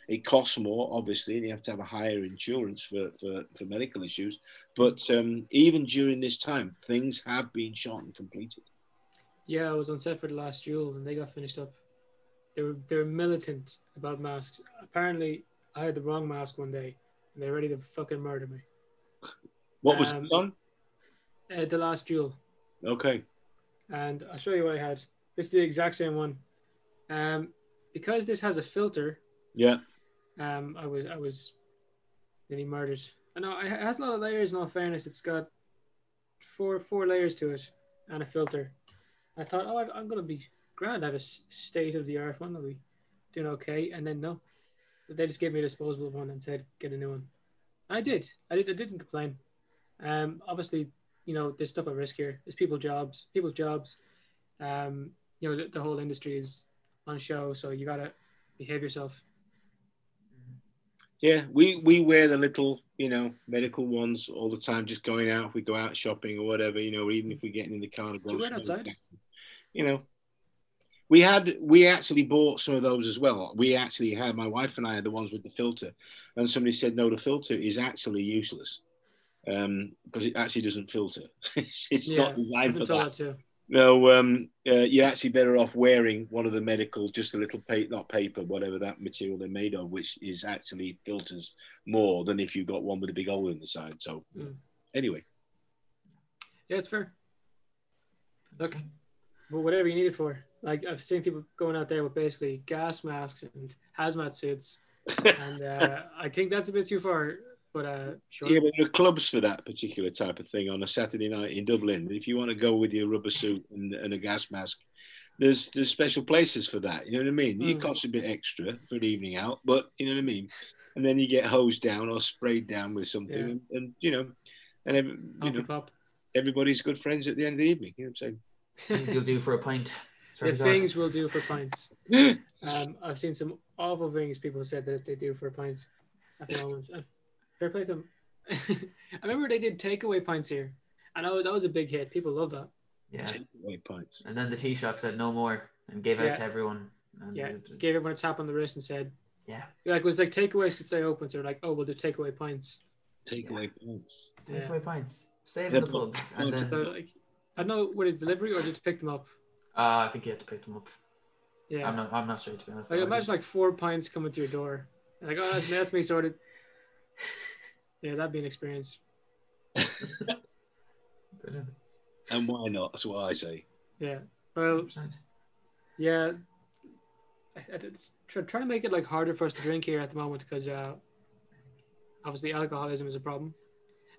It costs more, obviously, and you have to have a higher insurance for, for, for medical issues. But um, even during this time, things have been shot and completed. Yeah, I was on set for the last duel and they got finished up. They were they were militant about masks. Apparently, I had the wrong mask one day and they're ready to fucking murder me. What was Um, it on? Uh, the last duel, Okay. and I'll show you what I had. This is the exact same one. Um, because this has a filter, Yeah. Um, I was I was nearly murdered. I know it has a lot of layers. In all fairness, it's got four four layers to it and a filter. I thought, oh, I'm gonna be grand. I have a state of the art one. I'll be doing okay. And then no, they just gave me a disposable one and said get a new one. I did. I did. I didn't complain. Um, obviously, you know, there's stuff at risk here. There's people jobs, people's jobs. Um, you know, the, the whole industry is on show, so you gotta behave yourself. Yeah, we we wear the little, you know, medical ones all the time, just going out. If we go out shopping or whatever, you know, even if we're getting in the car. Do you wear it outside? You know, we had we actually bought some of those as well. We actually had my wife and I had the ones with the filter, and somebody said no, the filter is actually useless um, because it actually doesn't filter. it's Yeah, not designed for that. No, um, uh, you're actually better off wearing one of the medical, just a little paper, not paper, whatever that material they're made of, which is actually filters more than if you've got one with a big hole in the side. So, Mm. anyway, Yeah, it's fair. Okay. well, whatever you need it for. Like I've seen people going out there with basically gas masks and hazmat suits, and uh, I think that's a bit too far. But uh, sure. yeah, but there are clubs for that particular type of thing on a Saturday night in Dublin. If you want to go with your rubber suit and, and a gas mask, there's there's special places for that. You know what I mean? It Mm. costs a bit extra for an evening out, but you know what I mean. And then you get hosed down or sprayed down with something, Yeah. and, and you know, and every, you know, everybody's good friends at the end of the evening. You know what I'm saying? Things you'll do for a pint. Swear The things we'll do for pints. saying? Um, I've seen some awful things people said that they do for pints at the moment. Fair play to them. I remember they did takeaway pints here, and that was, that was a big hit. People love that. Yeah. Take away pints. And then the Taoiseach said no more and gave out to everyone. And Yeah, it- gave everyone a tap on the wrist and said, yeah. like, it was like takeaways could stay open, so they're like, oh, we'll do takeaway pints. Take Yeah. pints. Take Yeah. away pints. Save Yeah, the but- And then So like, I don't know, were they delivery or did you pick them up? uh, I think you have to pick them up. Yeah. I'm not. I'm not sure to be honest. Like I imagine just- like four pints coming to your door. Like, oh, that's, that's me sorted. Yeah, that'd be an experience. And why not? That's what I say. Yeah. Well, 100%. yeah. I, I, try, trying to make it like harder for us to drink here at the moment because uh, obviously alcoholism is a problem.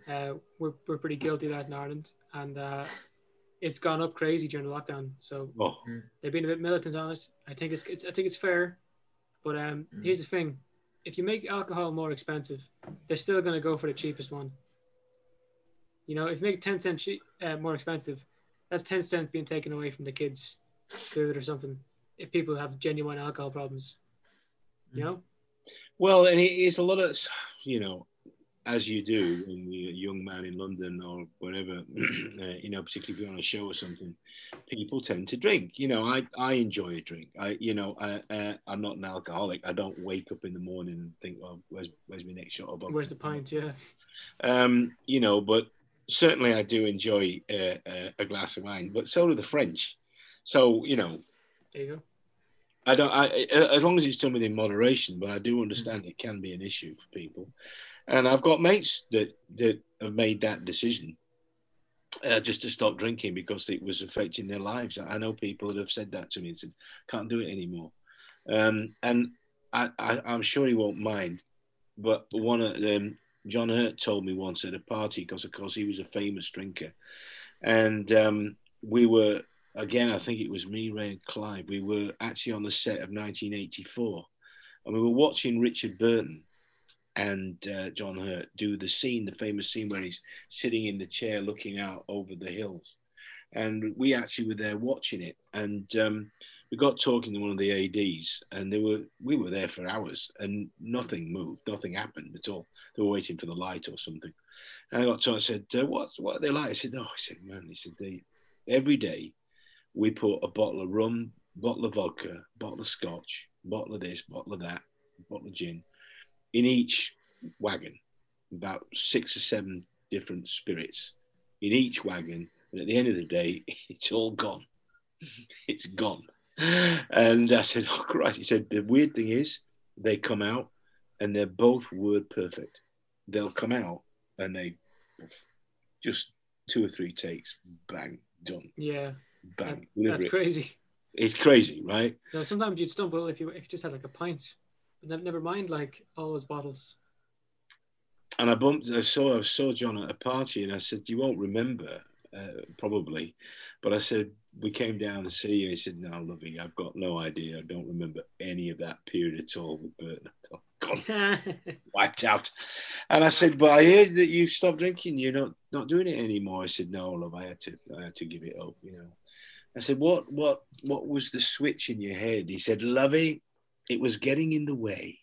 Uh, we're, we're pretty guilty of that in Ireland, and uh, it's gone up crazy during the lockdown. So Oh, they've been a bit militant on it. I think it's, it's I think it's fair, but um, Mm. here's the thing: if you make alcohol more expensive, they're still going to go for the cheapest one. You know, if you make ten cent cheap, uh, more expensive, that's ten cent being taken away from the kids' food or something. If people have genuine alcohol problems, you Mm. know, well, and it is a lot of, you know, as you do when you're a young man in London or wherever, uh, you know, particularly if you're on a show or something, people tend to drink. You know, I, I enjoy a drink. I, you know, I, uh, I'm not an alcoholic. I don't wake up in the morning and think, well, where's, where's my next shot of vodka? where's the pint? Yeah, Um, you know, but certainly I do enjoy uh, uh, a glass of wine, but so do the French. So, you know, there you go. I don't. I, as long as it's done within moderation, but I do understand it can be an issue for people. And I've got mates that that have made that decision uh, just to stop drinking because it was affecting their lives. I know people that have said that to me and said, "Can't do it anymore." Um, and I, am sure he won't mind. But one of them, John Hurt told me once at a party because, of course, he was a famous drinker, and um, we were again. I think it was me, Ray, and Clive. We were actually on the set of 1984, and we were watching Richard Burton and uh, John Hurt do the scene, the famous scene where he's sitting in the chair looking out over the hills. And we actually were there watching it. And um, we got talking to one of the ADs, and they were we were there for hours, and nothing moved, nothing happened at all. They were waiting for the light or something. And I got to, I said, uh, "What what are they like?" I said, "No." I said, "Man," he said, "They every day we put a bottle of rum, bottle of vodka, bottle of scotch, bottle of this, bottle of that, bottle of gin." In each wagon, about six or seven different spirits in each wagon. And at the end of the day, it's all gone. it's gone. And I said, Oh, Christ. He said, The weird thing is, they come out and they're both word perfect. They'll come out and they just two or three takes, bang, done. Yeah. Bang. That, that's crazy. It's crazy, right? No, sometimes you'd stumble if you if you just had like a pint never mind like all those bottles. And I bumped. I saw. I saw John at a party, and I said, "You won't remember, uh, probably," but I said, "We came down to see you." He said, "No, lovey, I've got no idea. I don't remember any of that period at all with Burton. God, wiped out." And I said, "But I heard that you stopped drinking. You're not not doing it anymore." I said, "No, love, I had to. I had to give it up. You know." I said, "What? What? What was the switch in your head?" He said, "Lovey, it was getting in the way.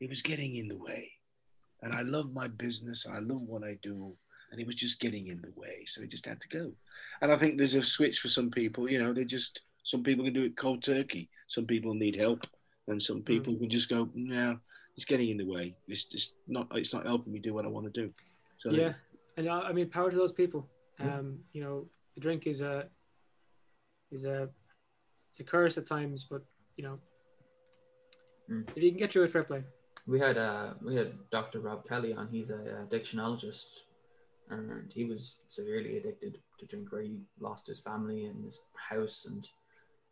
It was getting in the way. And I love my business. I love what I do. And it was just getting in the way. So it just had to go. And I think there's a switch for some people. You know, they just, some people can do it cold turkey. Some people need help. And some hmm. people can just go, no, it's getting in the way. It's just not, it's not helping me do what I want to do. So yeah. And I mean, power to those people. Um, you know, the drink is a, is a, it's a curse at times, but you know, mm. if you can get through it, fair play. We had uh, we had Dr. Rob Kelly on. He's a addictionologist, and he was severely addicted to drink. Where he lost his family and his house, and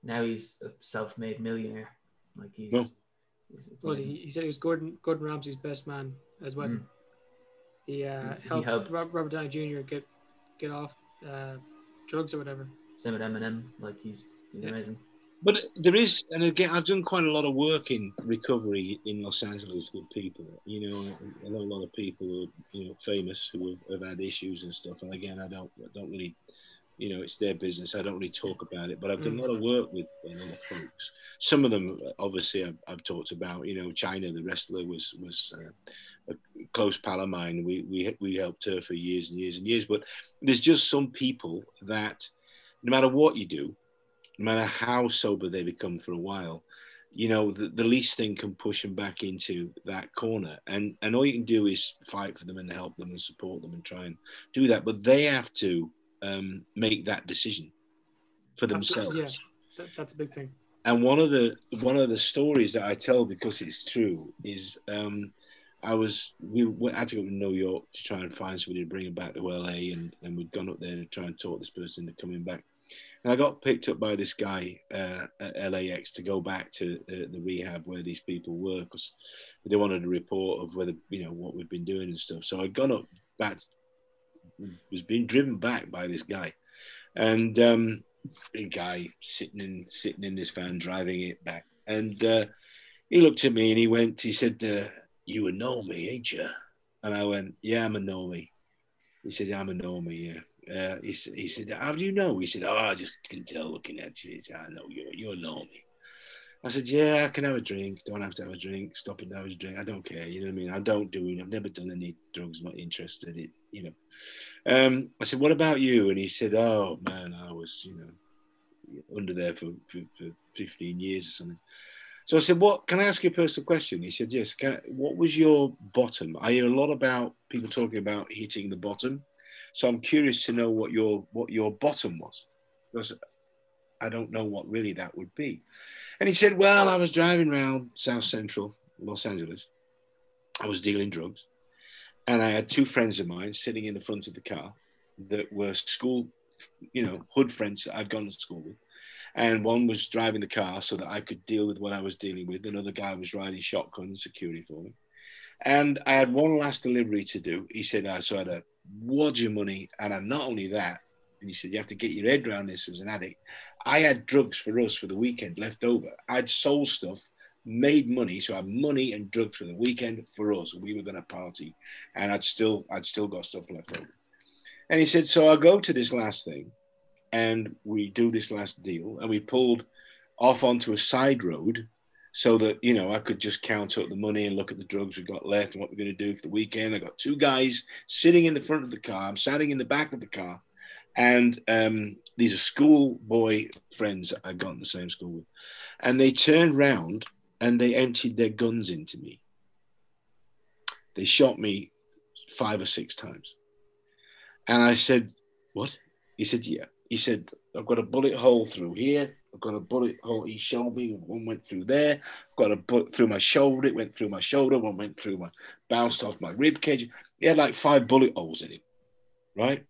now he's a self-made millionaire. Like he's. No. he's, he? he? said he was Gordon Gordon Ramsay's best man as well. Mm. He, uh, he, helped, helped Robert Downey Jr. get get off uh, drugs or whatever. Same with Eminem. Like he's he's yeah. amazing. But there is, and again, I've done quite a lot of work in recovery in Los Angeles with people. You know, I know a lot of people who are, you know, famous who have, have had issues and stuff. And again, I don't, I don't really, you know, it's their business. I don't really talk about it. But I've done a lot of work with a lot of folks. Some of them, obviously, I've, I've talked about. You know, Chyna, the wrestler, was was uh, a close pal of mine. We we we helped her for years and years and years. But there's just some people that, no matter what you do no matter how sober they become for a while, you know, the, the least thing can push them back into that corner. And and all you can do is fight for them and help them and support them and try and do that. But they have to um, make that decision for themselves. Yeah, that, that's a big thing. And one of the one of the stories that I tell because it's true is um, I was we went, had to go to New York to try and find somebody to bring him back to LA, and, and we'd gone up there to try and talk this person into coming back. And I got picked up by this guy uh, at LAX to go back to uh, the rehab where these people were because they wanted a report of whether you know what we'd been doing and stuff. So I'd gone up back, was being driven back by this guy, and um, a guy sitting in sitting in this van driving it back, and uh, he looked at me and he went, he said, uh, "You know me, ain't you?" And I went, "Yeah, I'm a know me." He said, "I'm a know me, yeah." Uh, he, he said, How do you know? He said, Oh, I just can tell looking at you. Said, I know you, you know me. I said, Yeah, I can have a drink. Don't have to have a drink. Stop and have a drink. I don't care. You know what I mean? I don't do it. I've never done any drugs. Not interested. It, you know. Um, I said, What about you? And he said, Oh man, I was, you know, under there for, for, for 15 years or something. So I said, "What can I ask you a personal question?" He said, "Yes." I, what was your bottom? I hear a lot about people talking about hitting the bottom. So I'm curious to know what your what your bottom was, because I don't know what really that would be. And he said, "Well, I was driving around South Central Los Angeles, I was dealing drugs, and I had two friends of mine sitting in the front of the car that were school, you know, hood friends that I'd gone to school with. And one was driving the car so that I could deal with what I was dealing with. Another guy was riding shotgun security for me. And I had one last delivery to do. He said, I so I had a wad of money. And I'm not only that, and he said, you have to get your head around this as an addict. I had drugs for us for the weekend left over. I'd sold stuff, made money, so I had money and drugs for the weekend for us. We were going to party, and I'd still, I'd still got stuff left over. And he said, so I go to this last thing, and we do this last deal, and we pulled off onto a side road so that you know I could just count up the money and look at the drugs we've got left and what we're going to do for the weekend. I got two guys sitting in the front of the car. I'm sitting in the back of the car, and um, these are schoolboy friends I'd gone to the same school with, and they turned round and they emptied their guns into me. They shot me five or six times, and I said, "What?" He said, "Yeah." He said, "I've got a bullet hole through here." I've got a bullet hole. He showed me one went through there. I've got a bullet through my shoulder. It went through my shoulder. One went through my, bounced off my rib cage. He had like five bullet holes in him, right?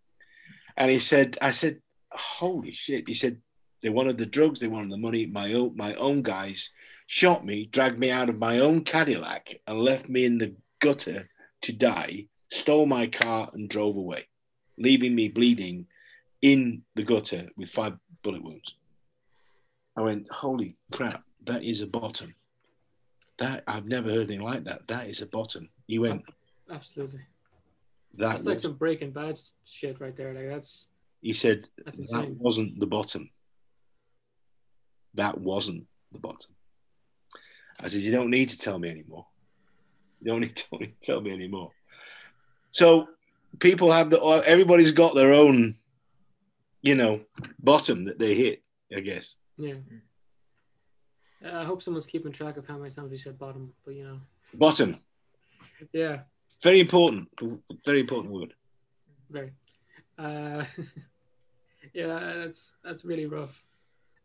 And he said, I said, holy shit. He said, they wanted the drugs, they wanted the money. My own, my own guys shot me, dragged me out of my own Cadillac and left me in the gutter to die, stole my car and drove away, leaving me bleeding in the gutter with five bullet wounds. I went, holy crap, that is a bottom. That I've never heard anything like that. That is a bottom. He went, Absolutely. that That's like some Breaking Bad shit right there. Like that's he said that's that wasn't the bottom. That wasn't the bottom. I said, you don't need to tell me anymore. You don't need to, don't need to tell me anymore. So people have the everybody's got their own, you know, bottom that they hit, I guess. Yeah. Uh, I hope someone's keeping track of how many times we said bottom, but you know, Bottom. yeah, Very important. Very important word. very. Uh, yeah, that's that's really rough,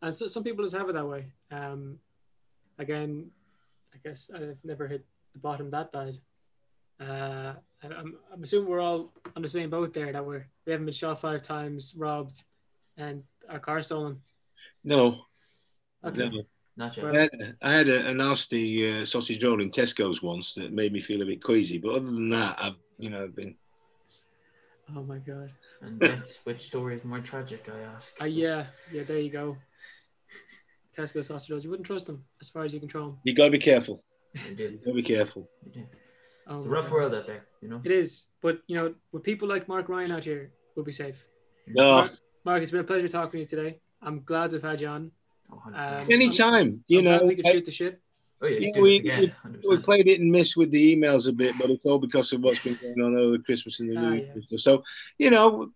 and so some people just have it that way. Um, again, I guess I've never hit the bottom that bad. Uh, I- I'm, I'm assuming we're all on the same boat there. That we're we haven't been shot five times, robbed, and our car stolen. No. Okay. no. Not yet. I had, I had a, a nasty uh, sausage roll in Tesco's once that made me feel a bit queasy. But other than that, I've you know been Oh my god. And which, which story is more tragic, I ask? Uh, yeah, yeah. There you go. Tesco sausage rolls. You wouldn't trust them as far as you control them. you got to be careful. You do. You got to be careful. Oh It's a rough God. world out there, you know? It is, but you know, with people like Mark Ryan out here, we'll be safe. No, Mark, Mark, it's been a pleasure talking to you today. I'm glad we've had you on. Oh, 100%. Um, anytime. You I'm know, we could shoot the shit. oh yeah, yeah, we- again, 100%. we played it and missed with the emails a bit, but it's all because of what's been going on over Christmas and the Ah, New Year. yeah. So, you know,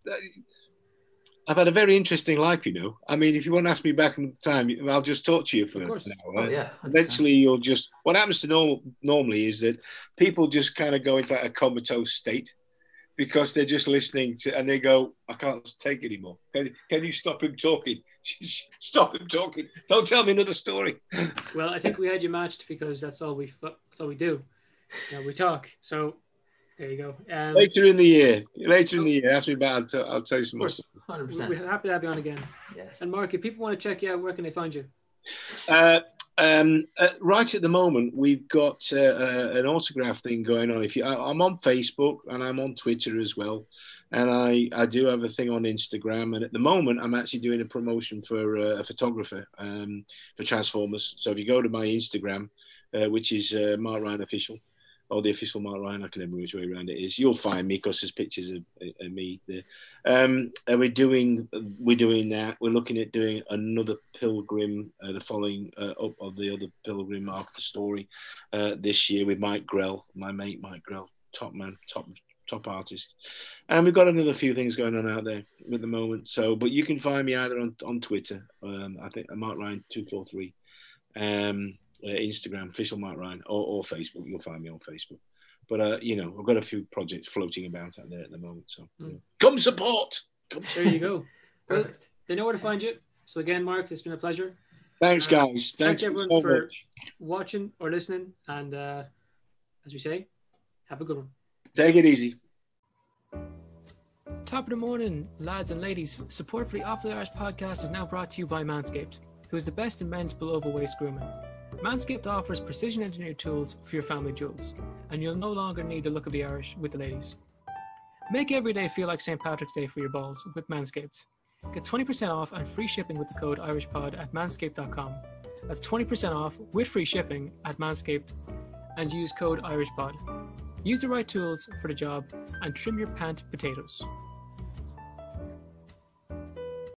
I've had a very interesting life. You know, I mean, if you want to ask me back in time, I'll just talk to you for Of course. Oh yeah. Eventually, you'll just. What happens to normal normally is that people just kind of go into like a comatose state because they're just listening to, and they go, "I can't take anymore. Can, can you stop him talking? stop him talking. Don't tell me another story." Well, I think we had you matched because that's all we that's all we do. You know, we talk. So there you go. Um, Later in the year, later in the year, ask me about. I'll, I'll tell you some more. Hundred we- we're percent. happy to have you on again. Yes. And Mark, if people want to check you out, where can they find you? Uh, um, uh, right at the moment, we've got uh, uh, an autograph thing going on. If you, I, I'm on Facebook and I'm on Twitter as well, and I, I do have a thing on Instagram. And at the moment, I'm actually doing a promotion for uh, a photographer um, for Transformers. So if you go to my Instagram, uh, which is uh, Mark Ryan official, or the official Mark Ryan, I can remember which way around it is. You'll find me because there's pictures of, of me there. Um, and we're doing we're doing that. We're looking at doing another pilgrim, uh, the following uh, up of the other pilgrim after story uh, this year with Mike Grell, my mate Mike Grell, top man, top top artist. And we've got another few things going on out there at the moment. So, but you can find me either on on Twitter, um, I think Mark Ryan two four three, um, uh, Instagram official Mark Ryan, or, or Facebook. You'll find me on Facebook. But uh, you know, I've got a few projects floating about out there at the moment. So Mm. yeah. come support. Come There you go. well, they know where to find you. So again, Mark, it's been a pleasure Thanks, Uh, guys. thank Thanks everyone so for- much. watching or listening. And uh, as we say, Have a good one. Take it easy. Top of the morning, lads and ladies. Support for the Off the Irish podcast is now brought to you by Manscaped, who is the best in men's below the waist grooming. Manscaped offers precision engineered tools for your family jewels, and you'll no longer need the look of the Irish with the ladies. Make every day feel like St. Patrick's Day for your balls with Manscaped. Get 20% off and free shipping with the code IrishPod at manscaped.com. That's 20% off with free shipping at Manscaped and use code IrishPod. Use the right tools for the job and trim your pant potatoes.